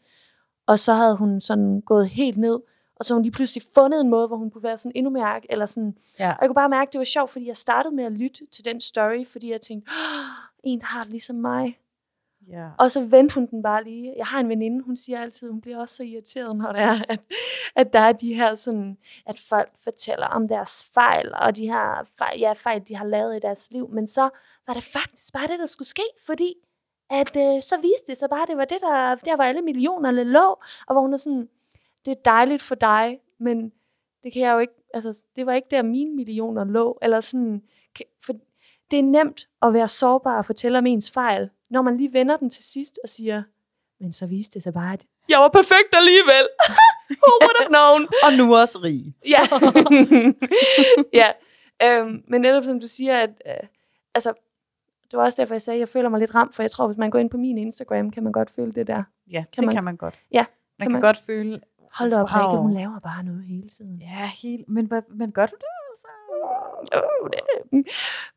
Og så havde hun sådan gået helt ned, og så hun lige pludselig fundet en måde, hvor hun kunne være sådan endnu mere, eller sådan, Ja. og jeg kunne bare mærke, at det var sjovt, fordi jeg startede med at lytte til den story, fordi jeg tænkte, "Åh, en har det ligesom mig. ja. Og så vendte hun den bare lige. Jeg har en veninde, hun siger altid, hun bliver også så irriteret, når det er, at, at der er de her sådan, at folk fortæller om deres fejl, og de her fejl, ja, fejl, de har lavet i deres liv. Men så var det faktisk bare det, der skulle ske, fordi at øh, så viste det sig bare, at det var det, der, der var alle millionerne lå, og hvor hun er sådan, det er dejligt for dig, men det kan jeg jo ikke, altså, det var ikke der, mine millioner lå, eller sådan, for det er nemt at være sårbar og fortælle om ens fejl, når man lige vender den til sidst og siger, men så viste det sig bare, at jeg var perfekt alligevel. Who would have known? Og nu også rig. Ja. ja. Øhm, men netop som du siger, at øh, altså, det var også derfor, jeg sagde, at jeg føler mig lidt ramt, for jeg tror, hvis man går ind på min Instagram, kan man godt føle det der. Ja, kan Kan det man- kan man godt. Ja, Man kan, kan man- godt føle, Hold op, Wow. Rikke, hun laver bare noget hele tiden. ja, helt, men, hvad- men gør du det altså? Øh, det,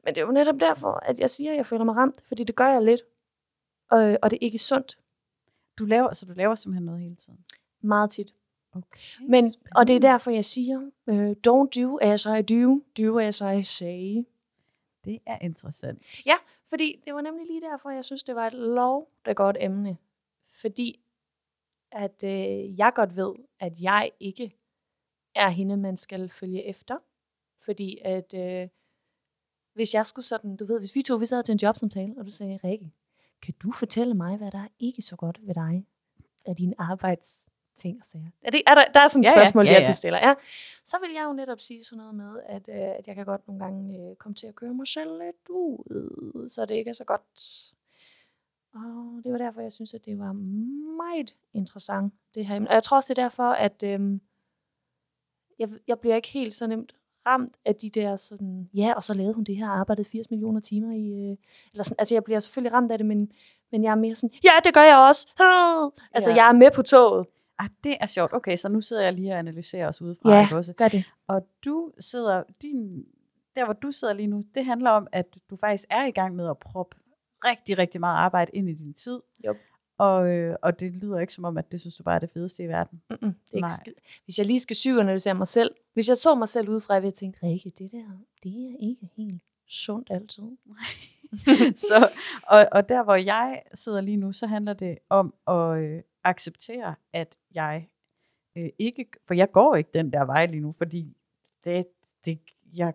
men det er jo netop derfor, at jeg siger, at jeg føler mig ramt, fordi det gør jeg lidt. Og, og det er ikke sundt. Du laver, så du laver simpelthen noget hele tiden? Meget tit. Okay, Men, og det er derfor, jeg siger, øh, don't do as I do, do as I say. Det er interessant. Ja, fordi det var nemlig lige derfor, jeg synes, det var et lov, der godt emne. Fordi at øh, jeg godt ved, at jeg ikke er hende, man skal følge efter. Fordi at øh, hvis jeg skulle sådan, du ved, hvis vi to vi sad til en jobsamtale, og du sagde, Rikke, kan du fortælle mig, hvad der er ikke så godt ved dig af dine arbejdsting og sager? Er, det, er der, der er sådan et Ja, ja, spørgsmål, ja, jeg ja. til stiller. Ja. Så vil jeg jo netop sige sådan noget med, at, øh, at jeg kan godt nogle gange øh, komme til at køre mig selv lidt ud, så det ikke er så godt. Og det var derfor, jeg synes, at det var meget interessant, det her. emne. Og jeg tror også, det er derfor, at øhm, jeg, jeg bliver ikke helt så nemt ramt af de der sådan, ja, og så lavede hun det her, arbejdet 80 millioner timer i, øh, eller sådan, altså jeg bliver selvfølgelig ramt af det, men, men jeg er mere sådan, ja, det gør jeg også. Ah! Altså, Ja. jeg er med på toget. Ah, det er sjovt. Okay, så nu sidder jeg lige og analyserer os udefra. Ja, ikke også? gør det. Og du sidder, din, der hvor du sidder lige nu, det handler om, at du faktisk er i gang med at proppe rigtig, rigtig meget arbejde ind i din tid. Yep. Og, øh, og det lyder ikke som om, at det synes du bare er det fedeste i verden. Mm-mm, det er ikke skid. Hvis jeg lige skal psykoanalysere mig selv, hvis jeg så mig selv udefra, ville jeg tænke, Rikke, det der, det er ikke helt sundt altid. så, og, og der, hvor jeg sidder lige nu, så handler det om at øh, acceptere, at jeg øh, ikke, for jeg går ikke den der vej lige nu, fordi det, det jeg,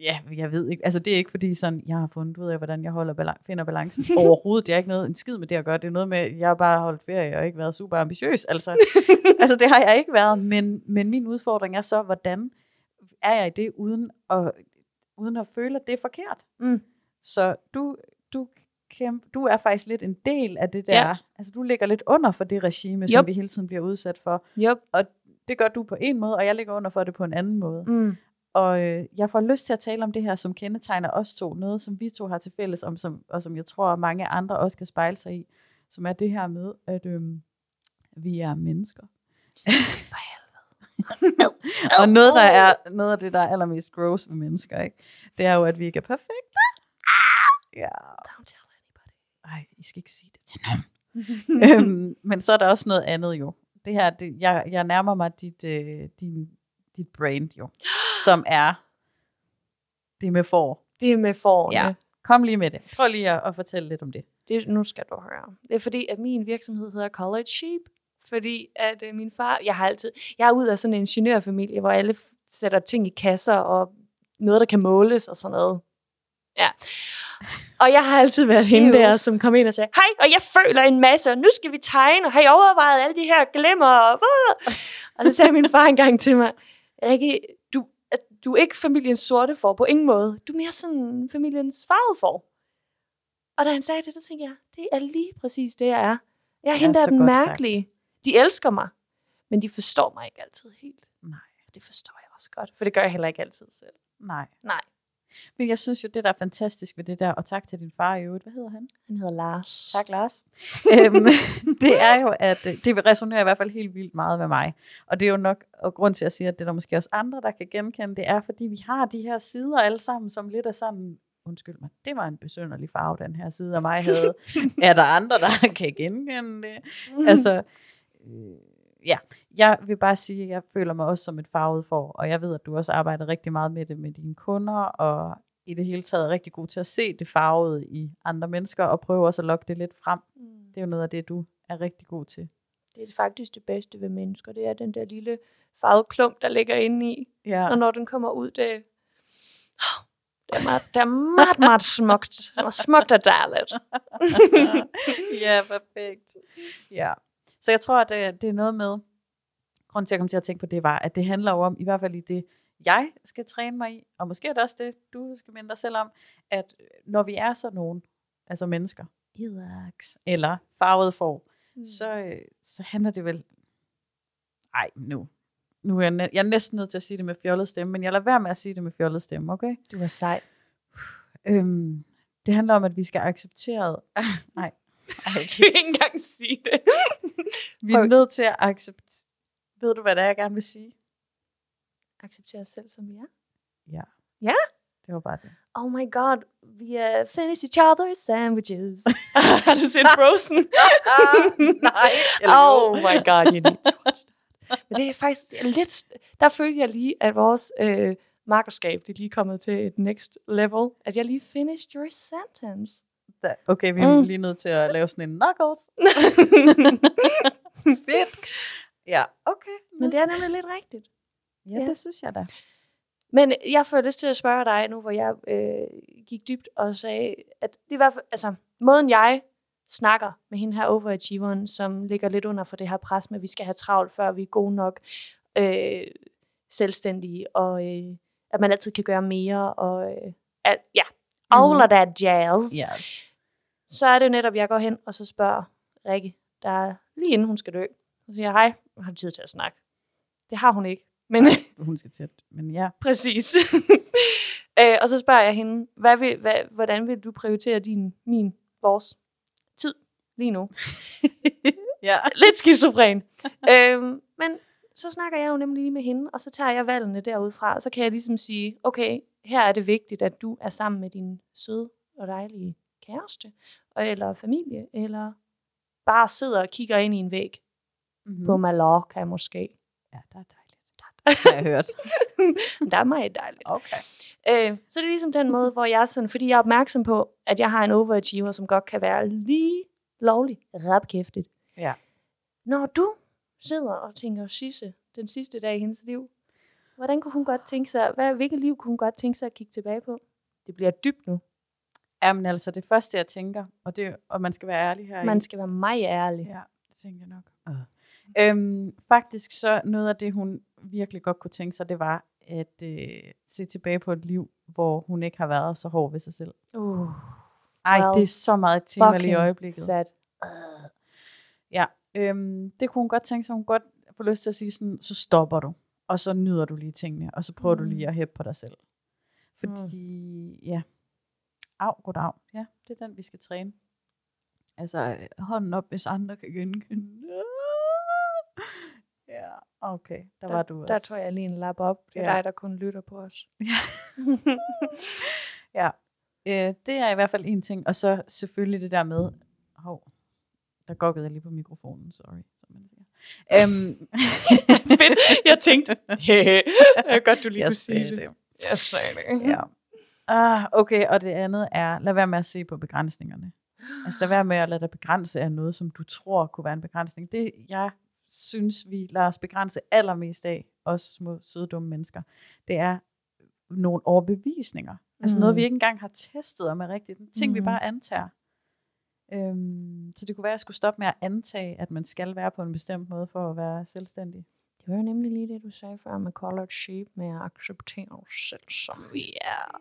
ja, jeg ved ikke, altså det er ikke fordi sådan, jeg har fundet ud af, hvordan jeg holder balan- finder balancen overhovedet, det er ikke noget, en skid med det at gøre, det er noget med, at jeg har bare holdt ferie og ikke været super ambitiøs, altså, altså det har jeg ikke været, men, men min udfordring er så, hvordan er jeg i det, uden at, uden at føle, at det er forkert. Mm. Så du, du, kæmpe, du er faktisk lidt en del af det der. Ja. Altså du ligger lidt under for det regime, som Yup. vi hele tiden bliver udsat for. Yep. Det gør du på en måde, og jeg ligger under for det på en anden måde. Mm. Og øh, jeg får lyst til at tale om det her, som kendetegner os to. Noget, som vi to har til fælles, om, som, og som jeg tror, mange andre også kan spejle sig i. Som er det her med, at øh, vi er mennesker. For og noget, der er, noget af det, der er allermest gross ved mennesker, ikke? det er jo, at vi ikke er perfekte. Ja. Don't tell anybody. Ej, I skal ikke sige det til nogen. øhm, men så er der også noget andet jo. Det her, det, jeg, jeg nærmer mig dit, øh, din, dit brand jo, som er det med for. Det er med forne. Ja. Kom lige med det. Prøv lige at, at fortælle lidt om det. Det, nu skal du høre. Det er fordi, at min virksomhed hedder College Sheep. Fordi at øh, min far, jeg har altid, jeg er ud af sådan en ingeniørfamilie, hvor alle f- sætter ting i kasser og noget, der kan måles og sådan noget. Ja. Og jeg har altid været hende der, som kom ind og sagde, hej, og jeg føler en masse, og nu skal vi tegne, og har I overvejet alle de her glimmer? Og, og så sagde min far engang til mig, Rikke, du, er ikke familiens sorte for på ingen måde. Du er mere sådan familiens farvede for. Og da han sagde det, der tænkte jeg, det er lige præcis det, jeg er. Jeg er Ja, hende, der er så den mærkelige. De elsker mig, men de forstår mig ikke altid helt. Nej. Det forstår jeg også godt, for det gør jeg heller ikke altid selv. Nej. Nej. Men jeg synes jo, det der er fantastisk ved det der, og tak til din far i øvrigt. Hvad hedder han? Han hedder Lars. Tak, Lars. øhm, det er jo, at øh, det resonerer i hvert fald helt vildt meget med mig. Og det er jo nok, og grund til at sige, at det er der måske også andre, der kan genkende, det er, fordi vi har de her sider alle sammen, som lidt er sådan, undskyld mig, det var en besynderlig farve, den her side af mig havde. er der andre, der kan genkende det? Mm. Altså, øh, ja, jeg vil bare sige, at jeg føler mig også som et farvet for, og jeg ved, at du også arbejder rigtig meget med det med dine kunder, og i det hele taget er rigtig god til at se det farvede i andre mennesker, og prøve også at lokke det lidt frem. Mm. Det er jo noget af det, du er rigtig god til. Det er faktisk det bedste ved mennesker. Det er den der lille farvede klump, der ligger inde i. Ja, Og når den kommer ud, det, det er meget, det er meget, meget smukt. Det er smukt og dejligt. ja perfekt. Ja. Så jeg tror, at det, det er noget med, grunden til, at jeg kom til at tænke på det, var, at det handler jo om, i hvert fald i det, jeg skal træne mig i, og måske er det også det, du skal minde dig selv om, at når vi er sådan nogen, altså mennesker, idaks, eller farvet får, Mm. så, øh, så handler det vel, ej nu, nu er jeg, næ- jeg er næsten nødt til at sige det med fjollet stemme, men jeg lader være med at sige det med fjollet stemme, okay? Du er sej. Øhm, det handler om, at vi skal acceptere, nej, ej, Jeg kan ikke engang sige det. Vi er nødt til at acceptere... Ved du, hvad det er, jeg gerne vil sige? Acceptere os selv, som vi er. Ja. Ja? Det var bare det. Oh my god, vi er finish each other's sandwiches. Har du set Frozen? nej. oh my god, you need to watch that. Men det er faktisk lidt... Der følte jeg lige, at vores øh, markerskab, det er lige kommet til et next level. At jeg lige finished your sentence. Da- Okay, vi er Mm. lige nødt til at lave sådan en knuckles. Fedt. Ja, okay. Men det er nemlig lidt rigtigt. ja, ja. det synes jeg da. Men jeg får lyst til at spørge dig nu, hvor jeg øh, gik dybt og sagde, at det var, altså, måden jeg snakker med hende her overachieveren, som ligger lidt under for det her pres med, at vi skal have travlt, før vi er gode nok øh, selvstændige, og øh, at man altid kan gøre mere, og øh, at, ja, all Mhm. of that jazz. Yes. Så er det jo netop, jeg går hen, og så spørger Rikke, der er lige inden hun skal dø, så siger hej, har du tid til at snakke? Det har hun ikke. Men, Hun skal at... Men ja. Præcis. øh, og så spørger jeg hende, hvad vil, hvad, hvordan vil du prioritere din, min, vores tid lige nu? ja. Lidt skizofren. øhm, men så snakker jeg jo nemlig lige med hende, og så tager jeg valgene derudfra, og så kan jeg ligesom sige, okay, her er det vigtigt, at du er sammen med din søde og dejlige kæreste, og- eller familie, eller bare sidder og kigger ind i en væg Mm. mm. på Mallorca måske. Ja, der er dejligt. Har jeg hørt. Der er meget dejligt. Okay. Øh, så det er ligesom den måde, hvor jeg er sådan, fordi jeg er opmærksom på, at jeg har en overachiever, som godt kan være lige lovlig rapkæftigt. Ja. Når du sidder og tænker Sisse, den sidste dag i hendes liv, hvordan kunne hun godt tænke sig, hvad, hvilket liv kunne hun godt tænke sig at kigge tilbage på? Det bliver dybt nu. Jamen altså, det første, jeg tænker, og, det, og man skal være ærlig her. Man skal være meget ærlig. Ja, det tænker jeg nok. Uh. Øhm, faktisk så noget af det, hun virkelig godt kunne tænke sig, det var at øh, se tilbage på et liv, hvor hun ikke har været så hård ved sig selv. Uh, Ej, Well, det er så meget et tema lige i øjeblikket. sad. Ja, øhm, det kunne hun godt tænke sig. Hun godt få lyst til at sige sådan, så stopper du, og så nyder du lige tingene, og så prøver mm. du lige at hæppe på dig selv. Fordi, mm. ja, af, goddag. Ja, det er den, vi skal træne. Altså, øh, hånden op, hvis andre kan genkende. Ja, okay, der, var du også. Der tror jeg lige en lap op. Det er Ja. dig, der kun lytter på os. Ja, øh, det er i hvert fald en ting. Og så selvfølgelig det der med, hov, der gokkede jeg lige på mikrofonen, sorry, som man siger. Øhm, Fedt. Jeg tænkte, det er godt, du lige jeg kunne sige det. det. Jeg sagde det. Ja. Ah, okay, og det andet er, lad være med at se på begrænsningerne. Altså lad være med at lade dig begrænse af noget, som du tror kunne være en begrænsning. Det, jeg synes, vi lader os begrænse allermest af, os små, søde, dumme mennesker, det er nogle overbevisninger. Altså Mm. noget, vi ikke engang har testet om er rigtigt. Ting, vi Mhm. bare antager. Øhm, så det kunne være, at jeg skulle stoppe med at antage, at man skal være på en bestemt måde for at være selvstændig. Det var jo nemlig lige det, du sagde før med colored sheep, med at acceptere os selv, som vi er.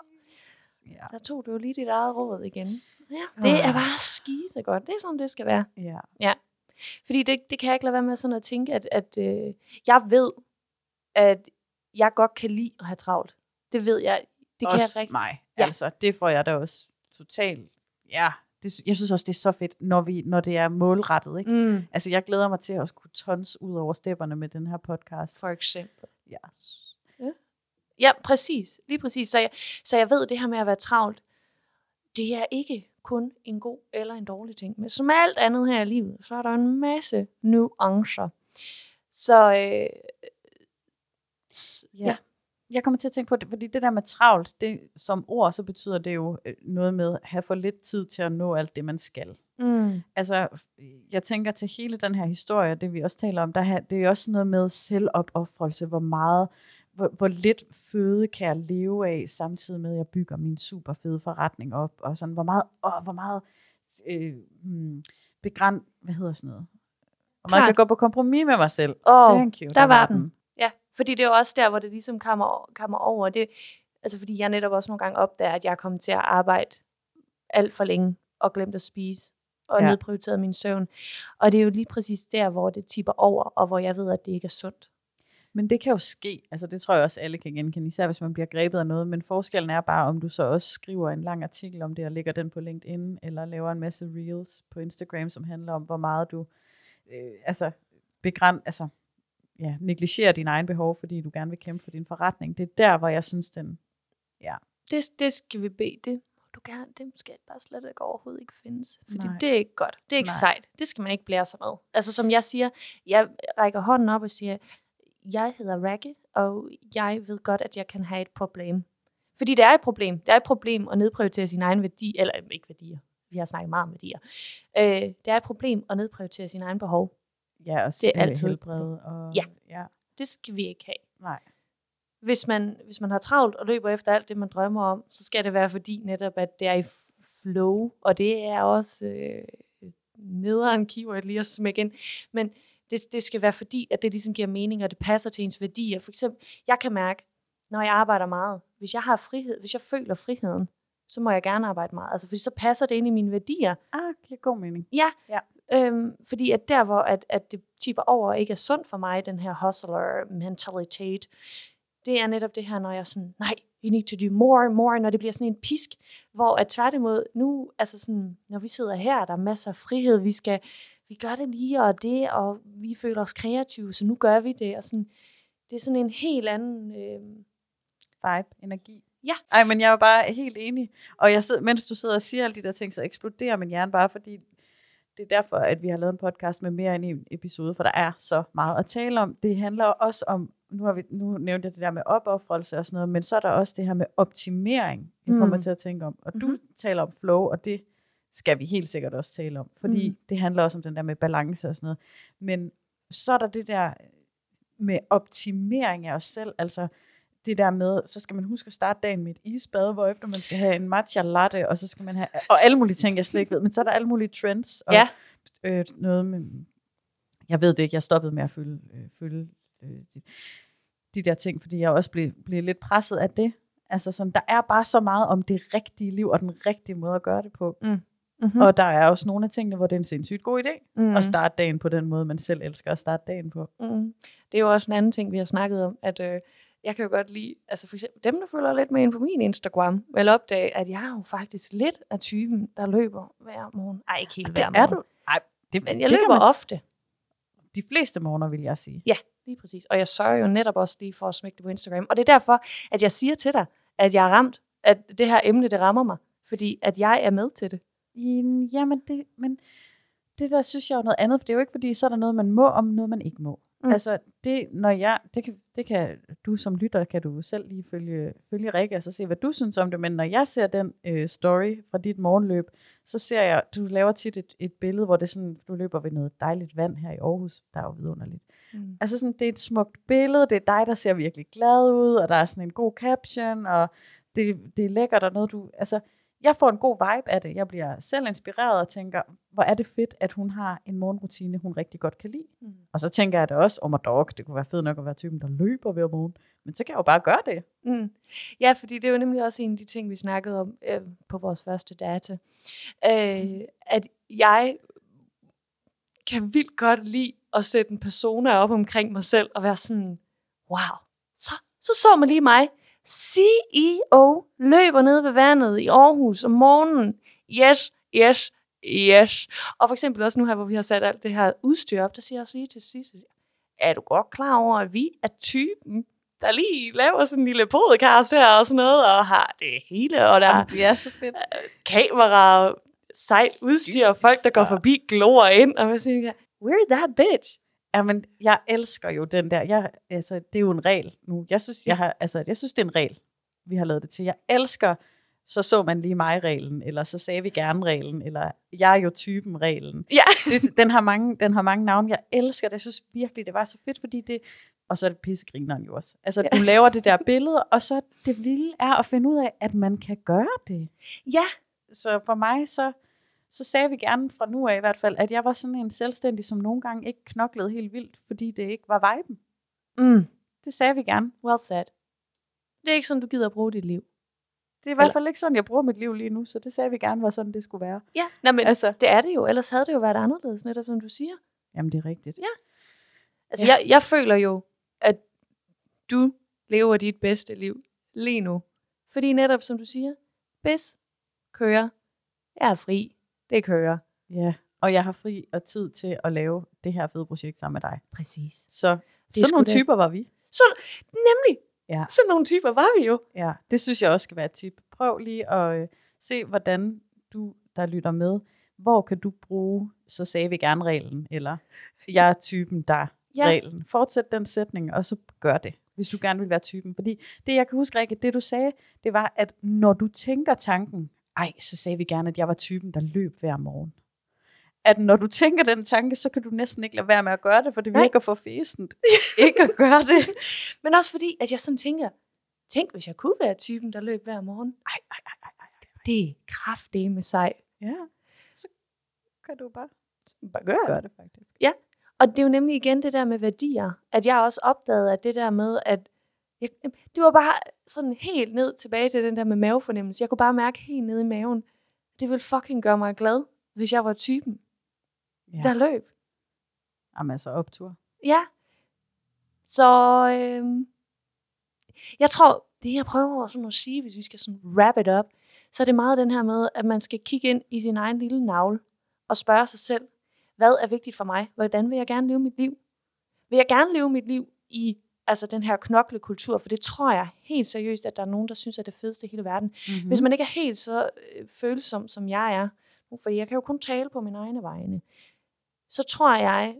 Ja. Der tog du jo lige dit eget råd igen. Ja, det er bare skise godt. Det er sådan, det skal være. ja. Fordi det, det kan jeg ikke lade være med sådan at tænke, at, at øh, jeg ved, at jeg godt kan lide at have travlt. Det ved jeg. Det kan også jeg rigtig. mig. Ja. Altså, det får jeg da også totalt. Ja, det, jeg synes også, det er så fedt, når, vi, når det er målrettet. Ikke? Mm, Altså, jeg glæder mig til at skulle tons ud over stepperne med den her podcast. for eksempel. Ja. Ja, præcis. Lige præcis. Så jeg, så jeg ved, det her med at være travlt, det er ikke kun en god eller en dårlig ting. Men som alt andet her i livet, så er der en masse nuancer. Så øh, Ja. ja. Jeg kommer til at tænke på det, fordi det der med travlt, det, som ord, så betyder det jo øh, noget med at have for lidt tid til at nå alt det, man skal. Mm. Altså, jeg tænker til hele den her historie, det vi også taler om, der, det er jo også noget med selvopoffrelse, hvor meget, hvor, hvor lidt føde kan jeg leve af, samtidig med, at jeg bygger min super fede forretning op, og sådan, hvor meget, åh, hvor meget øh, hmm, begræn, hvad hedder sådan noget? Og man kan gå på kompromis med mig selv. Åh, Thank you, der var den. Ja, fordi det er jo også der, hvor det ligesom kommer, kommer over. Det, altså fordi jeg netop også nogle gange opdager, at jeg er kommet til at arbejde alt for længe og glemt at spise og ja. nedprioriteret min søvn. Og det er jo lige præcis der, hvor det tipper over, og hvor jeg ved, at det ikke er sundt. Men det kan jo ske, altså det tror jeg også alle kan genkende, især hvis man bliver grebet af noget, men forskellen er bare, om du så også skriver en lang artikel om det, og lægger den på LinkedIn, eller laver en masse reels på Instagram, som handler om, hvor meget du øh, altså, begræn, altså, ja, negligerer dine egne behov, fordi du gerne vil kæmpe for din forretning. Det er der, hvor jeg synes, den, Det, det skal vi bede. Det du gerne. Det skal bare slet ikke overhovedet ikke findes. Fordi Nej. Det er ikke godt. Det er ikke. Nej. sejt. Det skal man ikke blære sig med. Altså som jeg siger, jeg rækker hånden op og siger, jeg hedder Ragge, og jeg ved godt, at jeg kan have et problem. Fordi det er et problem. Det er et problem at nedprioritere sin egen værdi, eller ikke værdier. Vi har snakket meget om værdier. Øh, det er et problem at nedprioritere sin egen behov. ja, også Det er øh, altid- helbred. Og, Ja. ja. Det skal vi ikke have. Nej. hvis man, hvis man har travlt og løber efter alt det, man drømmer om, så skal det være fordi netop, at det er i flow, og det er også øh, nederen keyword lige at smække ind, men det, det skal være fordi, at det ligesom giver mening, og det passer til ens værdier. For eksempel, jeg kan mærke, når jeg arbejder meget, hvis jeg har frihed, hvis jeg føler friheden, så må jeg gerne arbejde meget. Altså, fordi så passer det ind i mine værdier. Ah, giver god mening. Ja, Ja. Øhm, fordi at der, hvor at, at det tipper over og ikke er sundt for mig, den her hustler mentalitet, det er netop det her, når jeg er sådan, nej, you need to do more and more, når det bliver sådan en pisk, hvor at tværtimod, nu, altså sådan, når vi sidder her, der er masser af frihed, vi skal, vi gør det lige og det, og vi føler os kreative, så nu gør vi det, og sådan, det er sådan en helt anden, øh, Vibe, energi. Ja. Ej, men jeg er bare helt enig. Og jeg sidder, mens du sidder og siger alle de der ting, så eksploderer min hjerne bare, fordi det er derfor, at vi har lavet en podcast med mere end en episode, for der er så meget at tale om. Det handler også om, nu, har vi, nu nævnte jeg det der med opoffrelse og sådan noget, men så er der også det her med optimering, jeg kommer Mm. til at tænke om. Og du Mhm. taler om flow, og det skal vi helt sikkert også tale om, fordi Mm. det handler også om den der med balance og sådan noget. Men så er der det der med optimering af os selv, altså det der med, så skal man huske at starte dagen med et isbad, hvor efter man skal have en matcha latte, og så skal man have, og alle mulige ting, jeg slet ikke ved, men så er der alle mulige trends, og Ja. øh, noget med, jeg ved det ikke, jeg stoppede med at følge, øh, følge øh, de, de der ting, fordi jeg også blev, blev lidt presset af det. Altså sådan, der er bare så meget om det rigtige liv, og den rigtige måde at gøre det på. Mm-hmm. Mm. Og der er også nogle af tingene, hvor det er en sindssygt god idé, mm. at starte dagen på den måde, man selv elsker at starte dagen på. Mm. Det er jo også en anden ting, vi har snakket om, at øh, jeg kan jo godt lide, altså for eksempel dem, der følger lidt med ind på min Instagram, vil opdage, at jeg er jo faktisk lidt af typen, der løber hver morgen. Ej, ikke helt Det hver er morgen. du. Nej, det, Men jeg det løber man ofte. De fleste morgener, vil jeg sige. Ja, lige præcis. Og jeg sørger jo netop også lige for at smække det på Instagram. Og det er derfor, at jeg siger til dig, at jeg er ramt, at det her emne, det rammer mig. Fordi at jeg er med til det. Jamen, det, men det der synes jeg er noget andet, for det er jo ikke, fordi så er der noget, man må, om noget, man ikke må. Mm. Altså, det, når jeg, det, kan, det kan du som lytter, kan du selv lige følge, følge Rikke, og så se, hvad du synes om det, men når jeg ser den øh, story fra dit morgenløb, så ser jeg, du laver tit et, et billede, hvor det sådan, du løber ved noget dejligt vand her i Aarhus, der er jo vidunderligt. Mm. Altså sådan, det er et smukt billede, det er dig, der ser virkelig glad ud, og der er sådan en god caption, og det, det er lækkert, og noget du, altså, jeg får en god vibe af det. Jeg bliver selv inspireret og tænker, hvor er det fedt, at hun har en morgenrutine, hun rigtig godt kan lide. Mm. Og så tænker jeg det også, om oh dog, det kunne være fedt nok at være typen, der løber hver morgen. Men så kan jeg jo bare gøre det. Mm. Ja, fordi det er jo nemlig også en af de ting, vi snakkede om øh, på vores første data. Øh, at jeg kan vildt godt lide at sætte en persona op omkring mig selv og være sådan, wow, så så, så man lige mig. CEO løber ned ved vandet i Aarhus om morgenen. Yes, yes, yes. Og for eksempel også nu her, hvor vi har sat alt det her udstyr op, der siger jeg også lige til sidst, er du godt klar over, at vi er typen, der lige laver sådan en lille podcast her og sådan noget, og har det hele, og der er det er så fedt. kamera, sejt udstyr, og folk, der går forbi, glor ind, og jeg siger, we're that bitch. Jamen, jeg elsker jo den der. Jeg, altså, det er jo en regel nu. Jeg synes, jeg, har, altså, jeg synes, det er en regel, vi har lavet det til. Jeg elsker, så så man lige mig-reglen, eller så sagde vi gerne-reglen, eller jeg er jo typen-reglen. Ja. Det, den, har mange, den har mange navne. Jeg elsker det. Jeg synes virkelig, det var så fedt, fordi det... Og så er det pissegrineren jo også. Altså, Ja. du laver det der billede, og så det vilde er at finde ud af, at man kan gøre det. Ja, Så for mig, så, så sagde vi gerne fra nu af i hvert fald, at jeg var sådan en selvstændig, som nogle gange ikke knoklede helt vildt, fordi det ikke var viben. mm. Det sagde vi gerne. well said. Det er ikke sådan, du gider at bruge dit liv. Det er i hvert fald ikke sådan, jeg bruger mit liv lige nu, så det sagde vi gerne var sådan, det skulle være. Ja, nej, men altså, det er det jo. Ellers havde det jo været anderledes, netop som du siger. jamen det er rigtigt. Ja. Altså, Ja. jeg, jeg føler jo, at du lever dit bedste liv lige nu. Fordi netop, som du siger, bis kører. Jeg er fri. Det kører. Ja, og jeg har fri og tid til at lave det her fede projekt sammen med dig. Præcis. Så sådan nogle det. typer var vi. Så, nemlig. Ja. Sådan nogle typer var vi jo. Ja, det synes jeg også skal være et tip. Prøv lige at øh, se, hvordan du, der lytter med, hvor kan du bruge, så sagde vi gerne reglen, eller jeg er typen, der ja. reglen. Fortsæt den sætning, og så gør det, hvis du gerne vil være typen. Fordi det, jeg kan huske, Rikke, det du sagde, det var, at når du tænker tanken, ej, så sagde vi gerne, at jeg var typen, der løb hver morgen. At når du tænker den tanke, så kan du næsten ikke lade være med at gøre det, for det virker for fæsent. ikke at gøre det. Men også fordi, at jeg sådan tænker, tænk hvis jeg kunne være typen, der løb hver morgen. Ej, ej, ej, ej, ej. Det er kraftedeme sej. Ja, så kan du bare Bare gør gøre det faktisk. Og det er jo nemlig igen det der med værdier, at jeg også opdagede, at det der med, at jeg, det var bare sådan helt ned tilbage til den der med mavefornemmelse. Jeg kunne bare mærke helt nede i maven, det ville fucking gøre mig glad, hvis jeg var typen, Ja. der løb. Jamen altså optur. Ja. Så øhm, jeg tror, det jeg prøver sådan at sige, hvis vi skal sådan wrap it up, så er det meget den her med, at man skal kigge ind i sin egen lille navle og spørge sig selv, hvad er vigtigt for mig? Hvordan vil jeg gerne leve mit liv? Vil jeg gerne leve mit liv i altså den her knoklekultur, for det tror jeg helt seriøst, at der er nogen, der synes, at det er fedeste i hele verden. Mm-hmm. Hvis man ikke er helt så øh, følsom, som jeg er, for jeg kan jo kun tale på mine egne vegne, så tror jeg,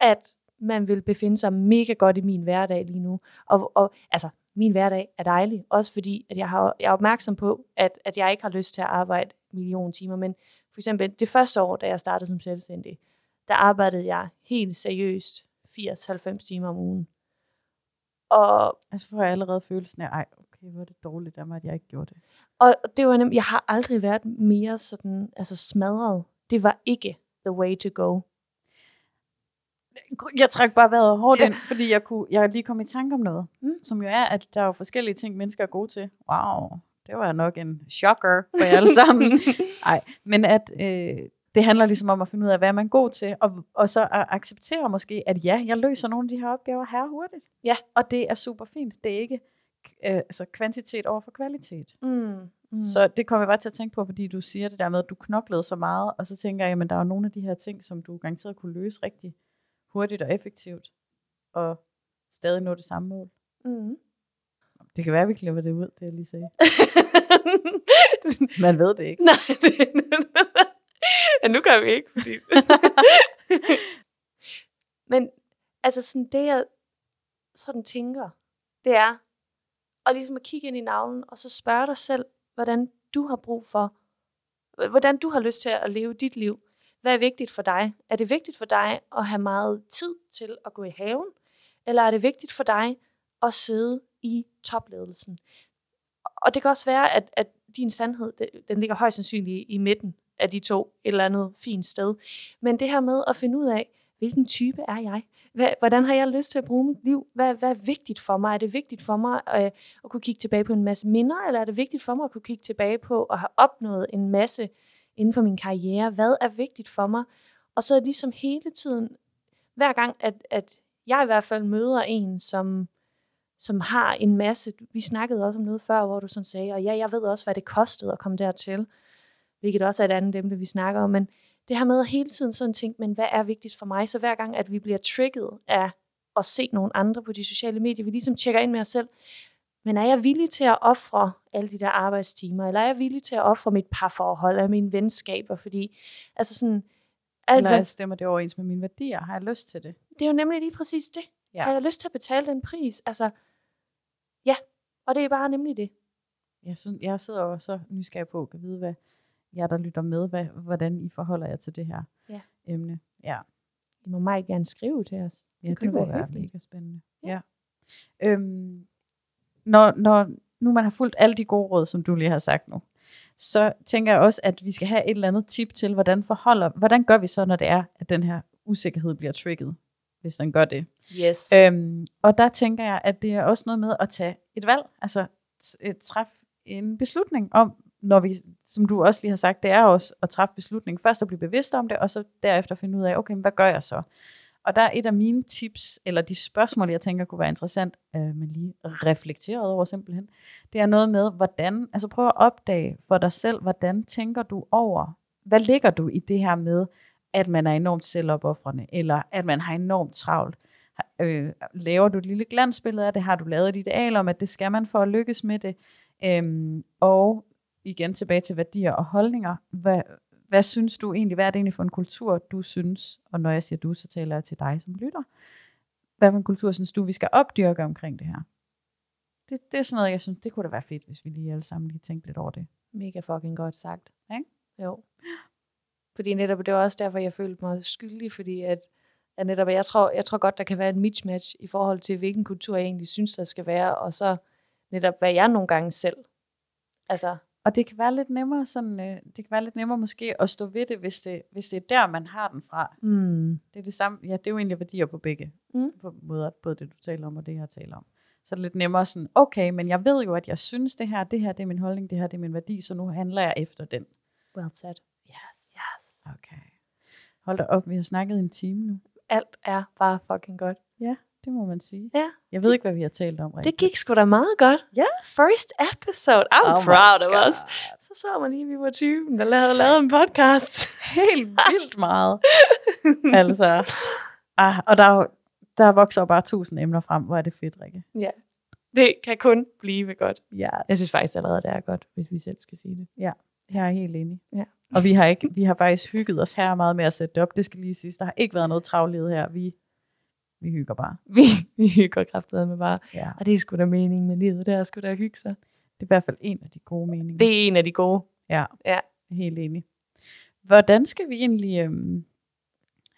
at man vil befinde sig mega godt i min hverdag lige nu. Og, og altså, min hverdag er dejlig, også fordi, at jeg, har, jeg er opmærksom på, at, at jeg ikke har lyst til at arbejde million timer, men for eksempel det første år, da jeg startede som selvstændig, der arbejdede jeg helt seriøst 80-90 timer om ugen. Og, Altså får jeg allerede følelsen af, ej, okay, hvor er det dårligt af mig, at jeg ikke gjorde det. og det var nemt, jeg har aldrig været mere sådan, altså smadret. Det var ikke the way to go. Jeg trak bare vejret hårdt ind, fordi jeg, kunne, jeg lige kom i tanke om noget, Mm. som jo er, at der er jo forskellige ting, mennesker er gode til. Wow, det var nok en shocker for jer alle sammen. Nej, men at øh, det handler ligesom om at finde ud af, hvad er man god til, og, og så at acceptere måske, at ja, jeg løser nogle af de her opgaver her hurtigt. Ja. Og det er super fint. Det er ikke øh, altså kvantitet over for kvalitet. Mm. Mm. Så det kommer jeg bare til at tænke på, fordi du siger det der med, at du knoklede så meget, og så tænker jeg, at der er nogle af de her ting, som du garanteret kunne løse rigtig hurtigt og effektivt, og stadig nå det samme mål. Mm. Det kan være, at vi klipper det ud, det jeg lige sagde. Man ved det ikke. Nej, det, ja, nu gør vi ikke, fordi... Men altså sådan det, jeg sådan tænker, det er at ligesom at kigge ind i navlen, og så spørge dig selv, hvordan du har brug for, hvordan du har lyst til at leve dit liv. Hvad er vigtigt for dig? Er det vigtigt for dig at have meget tid til at gå i haven? Eller er det vigtigt for dig at sidde i topledelsen? Og det kan også være, at, at din sandhed, den ligger højst sandsynligt i midten af de to, et eller andet fint sted. Men det her med at finde ud af, hvilken type er jeg? Hvad, hvordan har jeg lyst til at bruge mit liv? Hvad, hvad er vigtigt for mig? Er det vigtigt for mig at, at kunne kigge tilbage på en masse minder, eller er det vigtigt for mig at kunne kigge tilbage på at have opnået en masse inden for min karriere? Hvad er vigtigt for mig? Og så ligesom hele tiden, hver gang, at, at jeg i hvert fald møder en, som, som har en masse, vi snakkede også om noget før, hvor du sådan sagde, og ja, jeg ved også, hvad det kostede at komme dertil, hvilket også er et andet emne, vi snakker om, men det her med at hele tiden sådan tænke, men hvad er vigtigst for mig? Så hver gang, at vi bliver trigget af at se nogle andre på de sociale medier, vi ligesom tjekker ind med os selv, men er jeg villig til at ofre alle de der arbejdstimer, eller er jeg villig til at ofre mit parforhold, eller mine venskaber, fordi, altså sådan, alt, Eller hvad, stemmer det overens med mine værdier? Har jeg lyst til det? det er jo nemlig lige præcis det. Ja. Har jeg lyst til at betale den pris? Altså, ja, og det er bare nemlig det. Jeg, synes, jeg sidder jo så nysgerrig på at vide, hvad jer, der lytter med, hvad, hvordan I forholder jer til det her Ja. emne. Ja, I må meget gerne skrive til os. ja Det det, kunne være være mega spændende. Ja. Ja. Øhm, når, når nu man har fulgt alle de gode råd, som du lige har sagt nu, så tænker jeg også, at vi skal have et eller andet tip til, hvordan forholder, hvordan gør vi så, når det er, at den her usikkerhed bliver trigget, hvis den gør det. Yes. Øhm, og der tænker jeg, at det er også noget med at tage et valg, altså træffe en beslutning om, når vi, som du også lige har sagt, det er også at træffe beslutning. Først at blive bevidst om det, og så derefter finde ud af, okay, hvad gør jeg så? Og der er et af mine tips, eller de spørgsmål, jeg tænker kunne være interessant, øh, men lige reflekteret over simpelthen, det er noget med, hvordan, altså prøv at opdage for dig selv, hvordan tænker du over, hvad ligger du i det her med, at man er enormt selvopoffrende, eller at man har enormt travlt. Øh, laver du et lille glansbillede af det? Har du lavet et ideal om, at det skal man for at lykkes med det? Øhm, og igen tilbage til værdier og holdninger. Hvad, hvad synes du egentlig, hvad er det egentlig for en kultur, du synes, og når jeg siger du, så taler jeg til dig som lytter. Hvad for en kultur synes du, vi skal opdyrke omkring det her? Det, det er sådan noget, jeg synes, det kunne da være fedt, hvis vi lige alle sammen lige tænkte lidt over det. Mega fucking godt sagt. Ikke? Jo. Fordi netop, det var også derfor, jeg følte mig skyldig, fordi at, at netop, jeg tror, jeg tror godt, der kan være en mismatch i forhold til, hvilken kultur jeg egentlig synes, der skal være, og så netop, hvad jeg nogle gange selv. Altså, Og det kan være lidt nemmere sådan, øh, det kan være lidt nemmere måske at stå ved det, hvis det, hvis det er der, man har den fra. mm, Det er det samme, ja, det er jo egentlig værdier på begge Mm. på måder, både det du taler om og det jeg taler om. Så er det lidt nemmere sådan, okay, men jeg ved jo, at jeg synes det her, det her det er min holdning, det her det er min værdi, så nu handler jeg efter den. well said. Yes. Yes. Okay. Hold da op, vi har snakket en time nu. Alt er bare fucking godt. Ja, det må man sige. Ja. Jeg ved ikke, hvad vi har talt om Det rigtigt. gik sgu da meget godt. Ja. First episode. I'm Oh proud of God. us. Så så man lige, at vi var typen, der lavede, lavede en podcast. Helt vildt meget. altså, ah, og der er der vokser bare tusind emner frem. Hvor er det fedt, Rikke. Ja. Det kan kun blive godt. Yes. Jeg synes faktisk allerede, det er godt, hvis vi selv skal sige det. Jeg er helt enig. Ja. Og vi har, ikke, vi har faktisk hygget os her meget med at sætte det op. Det skal lige siges. Der har ikke været noget travlighed her. Vi, vi hygger bare. Vi, vi hygger kraftedet med bare. Ja. Og det er sgu da mening med livet. Det er sgu da at hygge sig. Det er i hvert fald en af de gode meninger. Det er en af de gode. Ja, Ja. helt enig. Hvordan skal vi egentlig... Øhm,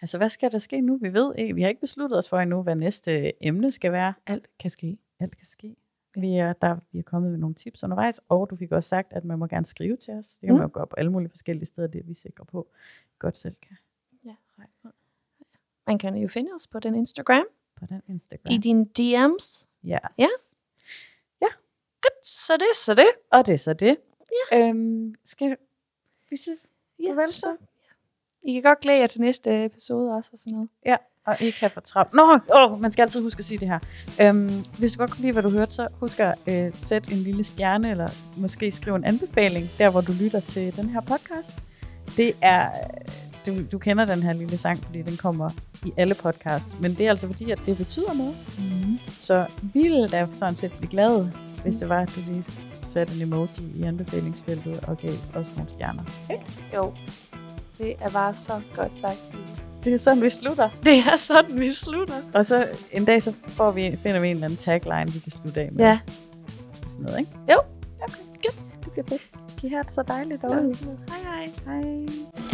altså, hvad skal der ske nu? Vi ved ikke, vi har ikke besluttet os for endnu, hvad næste emne skal være. Alt kan ske. Alt kan ske. Vi er, der, vi er kommet med nogle tips undervejs, og du fik også sagt, at man må gerne skrive til os. Det kan Mm. man jo gøre på alle mulige forskellige steder, det er vi sikre på. Godt selv kan Man kan jo finde os på den Instagram. på den Instagram. I dine DM's. Yes. Ja. Godt, så det, så det. Og det er så det. Ja. Øhm, skal vi se? Ja, Farvel så. I kan godt glæde jer til næste episode også og sådan noget. Ja, og ikke have for travlt. Nå, åh, man skal altid huske at sige det her. Øhm, hvis du godt kunne lide, hvad du hørte, så husk at øh, sætte en lille stjerne, eller måske skrive en anbefaling, der hvor du lytter til den her podcast. Det er, du, du kender den her lille sang, fordi den kommer i alle podcasts, men det er altså fordi, at det betyder noget. Mm. Så vi ville da sådan set blive glade, hvis det var, at du lige satte en emoji i anbefalingsfeltet og gav os nogle stjerner. Jo, det er bare så godt sagt. Det er sådan, vi slutter. Det er sådan, vi slutter. Og så en dag, så får vi, finder vi en eller anden tagline, vi kan slutte af med. Ja. Sådan noget, ikke? Jo. Okay, godt. Det bliver fedt. I have det så dejligt Ja. derude? Hej hej. Hej.